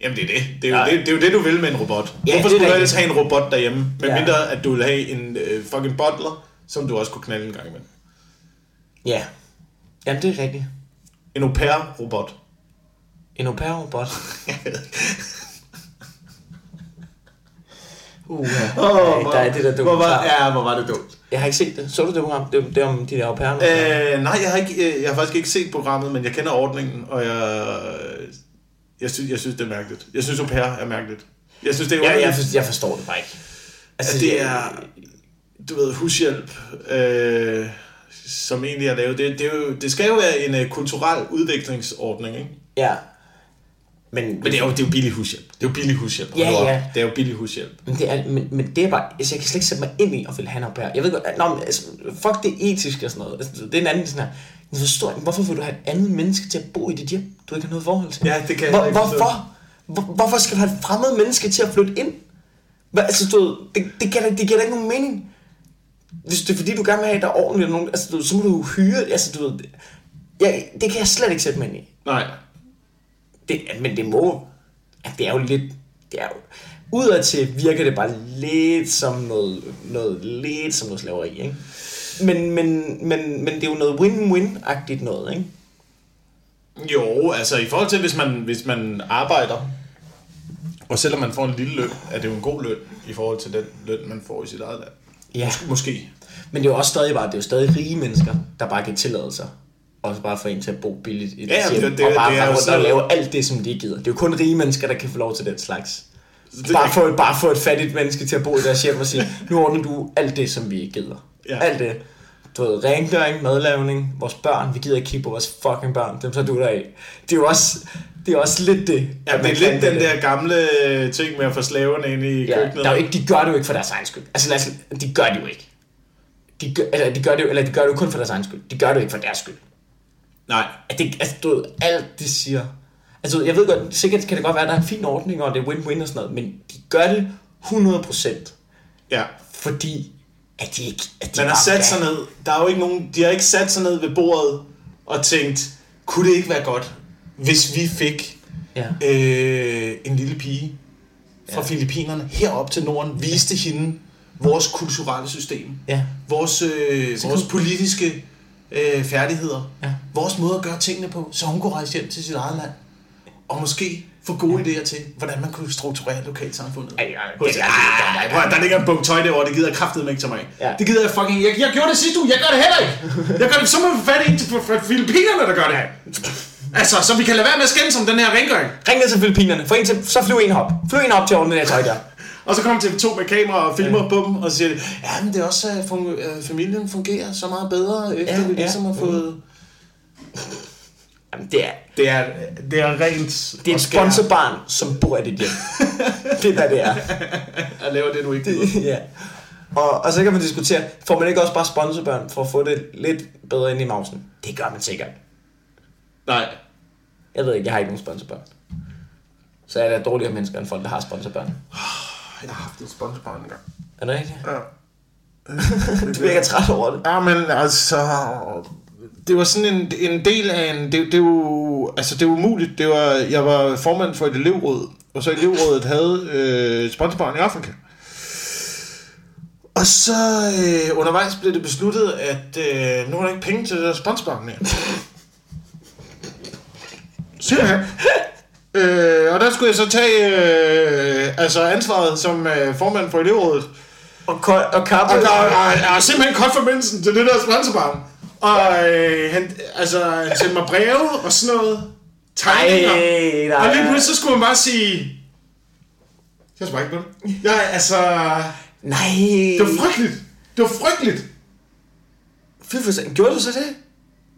Jamen det er det. Det er, jo Ja. det, det er jo det, du vil med en robot. Ja, Hvorfor skulle du ellers have en robot derhjemme? Med Ja. mindre, at du vil have en øh, fucking butler, som du også kunne knalde en gang med. Ja. Jamen, det er rigtigt. En au pair-robot. En au pair-robot. Uh, Åh, der er det der hvor var, ja, hvor var det dumt. Jeg har ikke set det. Så du det program? Det, det er om de der au pair Øh, nej, jeg har, ikke, øh, jeg har faktisk ikke set programmet, men jeg kender ordningen, og jeg, jeg, synes, jeg synes, det er mærkeligt. Jeg synes, au pair er mærkeligt. Jeg synes, det er jeg, jeg, underligt, for, jeg forstår det bare ikke. at det er, du ved, hushjælp, øh, som egentlig er lavet. Det, det, er jo, det skal jo være en øh, kulturel udviklingsordning, ikke? Ja. Men, Men det er jo, det er jo billig hushjælp. Det er jo billig hushjælp. Hold Ja, op. ja. Det er jo billig hushjælp. Men det er, men, men det er bare, altså jeg kan slet ikke sætte mig ind i at ville have en au pair. Jeg ved godt, nå, men, altså, fuck det etiske og sådan noget. Altså, det er en anden sådan her. Jeg forstår ikke, hvorfor vil du have et andet menneske til at bo i dit hjem, du ikke har noget forhold til? Ja, det kan jeg Hvor, ikke forstå. hvorfor? Hvor, hvorfor skal du have et fremmed menneske til at flytte ind? Hvad, altså, du, det, det, giver, det giver da ikke nogen mening. Hvis det er fordi, du gerne vil have, at der er ordentligt, nogen, altså, du, så må du jo hyre, altså, du ved, ja, det kan jeg slet ikke sætte mig ind i. Nej. Det, men det må... Ja, det er jo lidt... Det er jo, udadtil virker det bare lidt som noget, noget, lidt som noget slaveri, ikke? Men, men, men, men det er jo noget win-win-agtigt noget, ikke? Jo, altså i forhold til, hvis man, hvis man arbejder, og selvom man får en lille løn, er det jo en god løn i forhold til den løn, man får i sit eget land. Ja. Mås- måske. Men det er jo også stadig bare, det er jo stadig rige mennesker, der bare kan tillade sig. Og så bare få en til at bo billigt i Ja, hjem, det- det- og bare det jo rundt så- og lave alt det, som de gider. Det er jo kun rige mennesker, der kan få lov til den slags. Det- Bare få, bare få et fattigt menneske til at bo i deres hjem og sige, nu ordner du alt det, som vi ikke gider. Ja. Alt det. Du ved, rengøring, madlavning, vores børn, vi gider ikke kigge på vores fucking børn, dem tager du dig af. Det er jo også, det er også lidt det. Ja, det er lidt det den der gamle ting med at få slaverne ind i Ja, køkkenet. der er jo ikke, de gør det jo ikke for deres egen skyld. Altså lad os, de gør det jo ikke. De gør, eller, de gør det jo, eller de gør det jo kun for deres egen skyld. De gør det jo ikke for deres skyld. Nej. At det, altså, du ved, alt det siger... Altså, jeg ved godt, sikkert kan det godt være, at der er en fin ordning, og det er win-win og sådan noget, men de gør det 100%, Ja. fordi at de ikke... At de Man har sat sig ned. Der er jo ikke nogen, de har ikke sat sig ned ved bordet og tænkt, kunne det ikke være godt, hvis vi fik Ja. øh, en lille pige fra ja. Filippinerne herop til Norden, viste hende vores kulturelle system, Ja. vores, øh, vores politiske øh, færdigheder, Ja. vores måde at gøre tingene på, så hun kunne rejse hjem til sit eget land, og måske få gode idéer til, hvordan man kunne strukturere lokalsamfundet. Ej, ej, ej, ej, at- Der ligger en bunke tøj derovre, det gider jeg kraftedeme ikke til mig. Ja. Det gider jeg fucking... Jeg, jeg gjorde det sidste uge, jeg gør det heller ikke. Jeg gør det, så må vi fat i en til Filippinerne, der gør det. Altså, så vi kan lade være med at skændes om den her rengøring. Ring ned til Filippinerne. Få en til, så flyv en op. Flyv en op til det her tøj der. Og så kommer TV2 med kamera og filmer ja. på dem, og siger ja, men det er også, at fun- øh, familien fungerer så meget bedre, efter Ja, ja, vi ja. ligesom har fået... Jamen, det er, Det er, det er rent det er et sponsorbarn, som bor i dit hjem. det er, hvad det er. at lave det, du ikke gider. ja. Og, og så kan man diskutere, får man ikke også bare sponsorbørn for at få det lidt bedre ind i mausen? Det gør man sikkert. Nej. Jeg ved ikke, jeg har ikke nogen sponsorbørn. Så er der dårligere mennesker end folk, der har sponsorbørn. Jeg har haft et sponsorbarn engang. Er det rigtigt? Ja. Du virker træt over det. Ja, men altså... Det var sådan en, en del af en... Det, det, jo, altså, det er umuligt. Det var, jeg var formand for et elevråd, og så elevrådet havde øh, et sponsorbarn i Afrika. Og så øh, undervejs blev det besluttet, at øh, nu er der ikke penge til det der sponsorbarn mere. Simpelthen. øh, og der skulle jeg så tage øh, altså ansvaret som øh, formand for elevrådet. Og, ko- og kappe... Og der er, er simpelthen konfirmanden til det der sponsorbarn. Og øh, han, altså, han sendte mig breve og sådan noget. Tegninger. Ej, nej. og lige pludselig så skulle man bare sige... Jeg svarer ikke på det. Jeg, altså... Nej. Det var frygteligt. Det var frygteligt. Fy for. Gjorde du så det?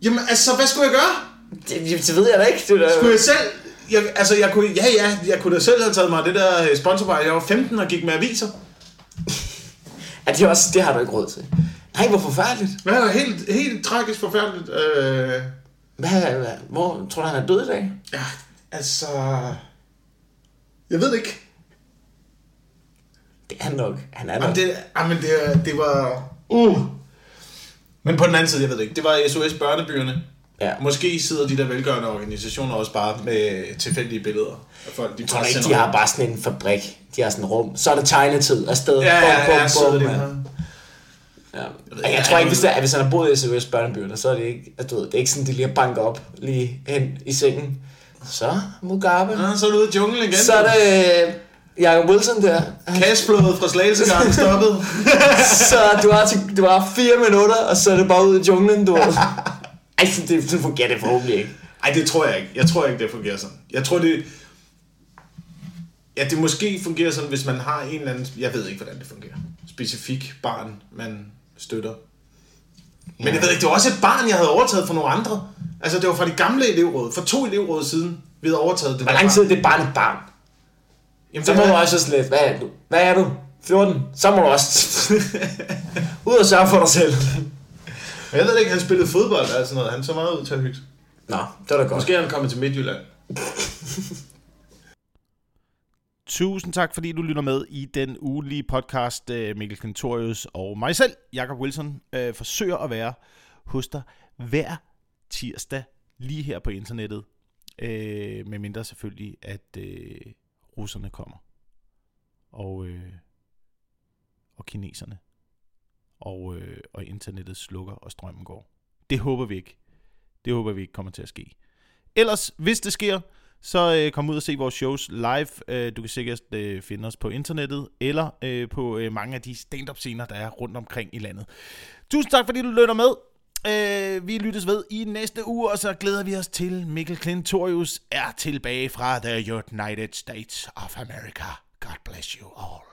Jamen, altså, hvad skulle jeg gøre? Det, det ved jeg da ikke. Det er Skulle jeg selv... Jeg, altså, jeg kunne, ja, ja, jeg kunne da selv have taget mig det der øh, sponsorbar. Jeg var 15 og gik med aviser. Ja, det, er også, det har du ikke råd til. Nej, hvor forfærdeligt. Det er helt, helt tragisk forfærdeligt. Øh, Hvad, hvad, hvor tror du, han er død i dag? ja, altså... Jeg ved det ikke. Det er han nok. Han er nok. Jamen, det, jamen det, det var... Uh. Men på den anden side, jeg ved det ikke. Det var SOS Børnebyerne. Ja. Måske sidder de der velgørende organisationer også bare med tilfældige billeder af folk. De Jeg tror ikke, de har bare sådan en fabrik. De har sådan en rum. Så er det tegletid afsted. Ja, ja, ja, så er det mand. bare- Ja. ved Jeg, jeg tror ikke, hvis, det- det, er, hvis han har boet i SOS børnebyer, så er det ikke, at du ved, det er ikke sådan, de lige banker op lige hen i sengen. Så, Mugabe. Ja, så er du ude i junglen igen. Så er det uh, Jacob Wilson der. Cashflowet fra Slagelsegangen stoppet. så du har, til, du har fire minutter, og så er det bare ud i junglen, du. Ej, så det, så fungerer det forhåbentlig ikke. Nej, det tror jeg ikke. Jeg tror ikke, det fungerer sådan. Jeg tror, det... Ja, det måske fungerer sådan, hvis man har en eller anden... Jeg ved ikke, hvordan det fungerer. Specifik barn, man støtter. Men jeg ved ikke, det var også et barn, jeg havde overtaget fra nogle andre. Altså, det var fra de gamle elevråd. For to elevråd siden, vi havde overtaget det Hvor lang tid er barn. det bare et barn? Jamen, Så det må du også lidt, hvad er du? Hvad er du? 14? Så må du også ud og sørge for dig selv. Jeg ved ikke, han spillede fodbold eller sådan noget. Han så meget ud til at hygge. Nå, det er da godt. Måske er han kommet til Midtjylland. Tusind tak, fordi du lytter med i den ugenlige podcast. Øh, Mikkel Kentorius og mig selv, Jakob Wilson, øh, forsøger at være hos dig hver tirsdag lige her på internettet. Øh, med mindre selvfølgelig, at øh, russerne kommer. Og, øh, og kineserne. Og, øh, og internettet slukker, og strømmen går. Det håber vi ikke. Det håber vi ikke kommer til at ske. Ellers, hvis det sker, så øh, kom ud og se vores shows live. Øh, du kan sikkert øh, finde os på internettet, eller øh, på øh, mange af de stand-up scener, der er rundt omkring i landet. Tusind tak, fordi du lytter med. Øh, vi lyttes ved i næste uge, og så glæder vi os til Mikkel Klintorius er tilbage fra The United States of America. God bless you all.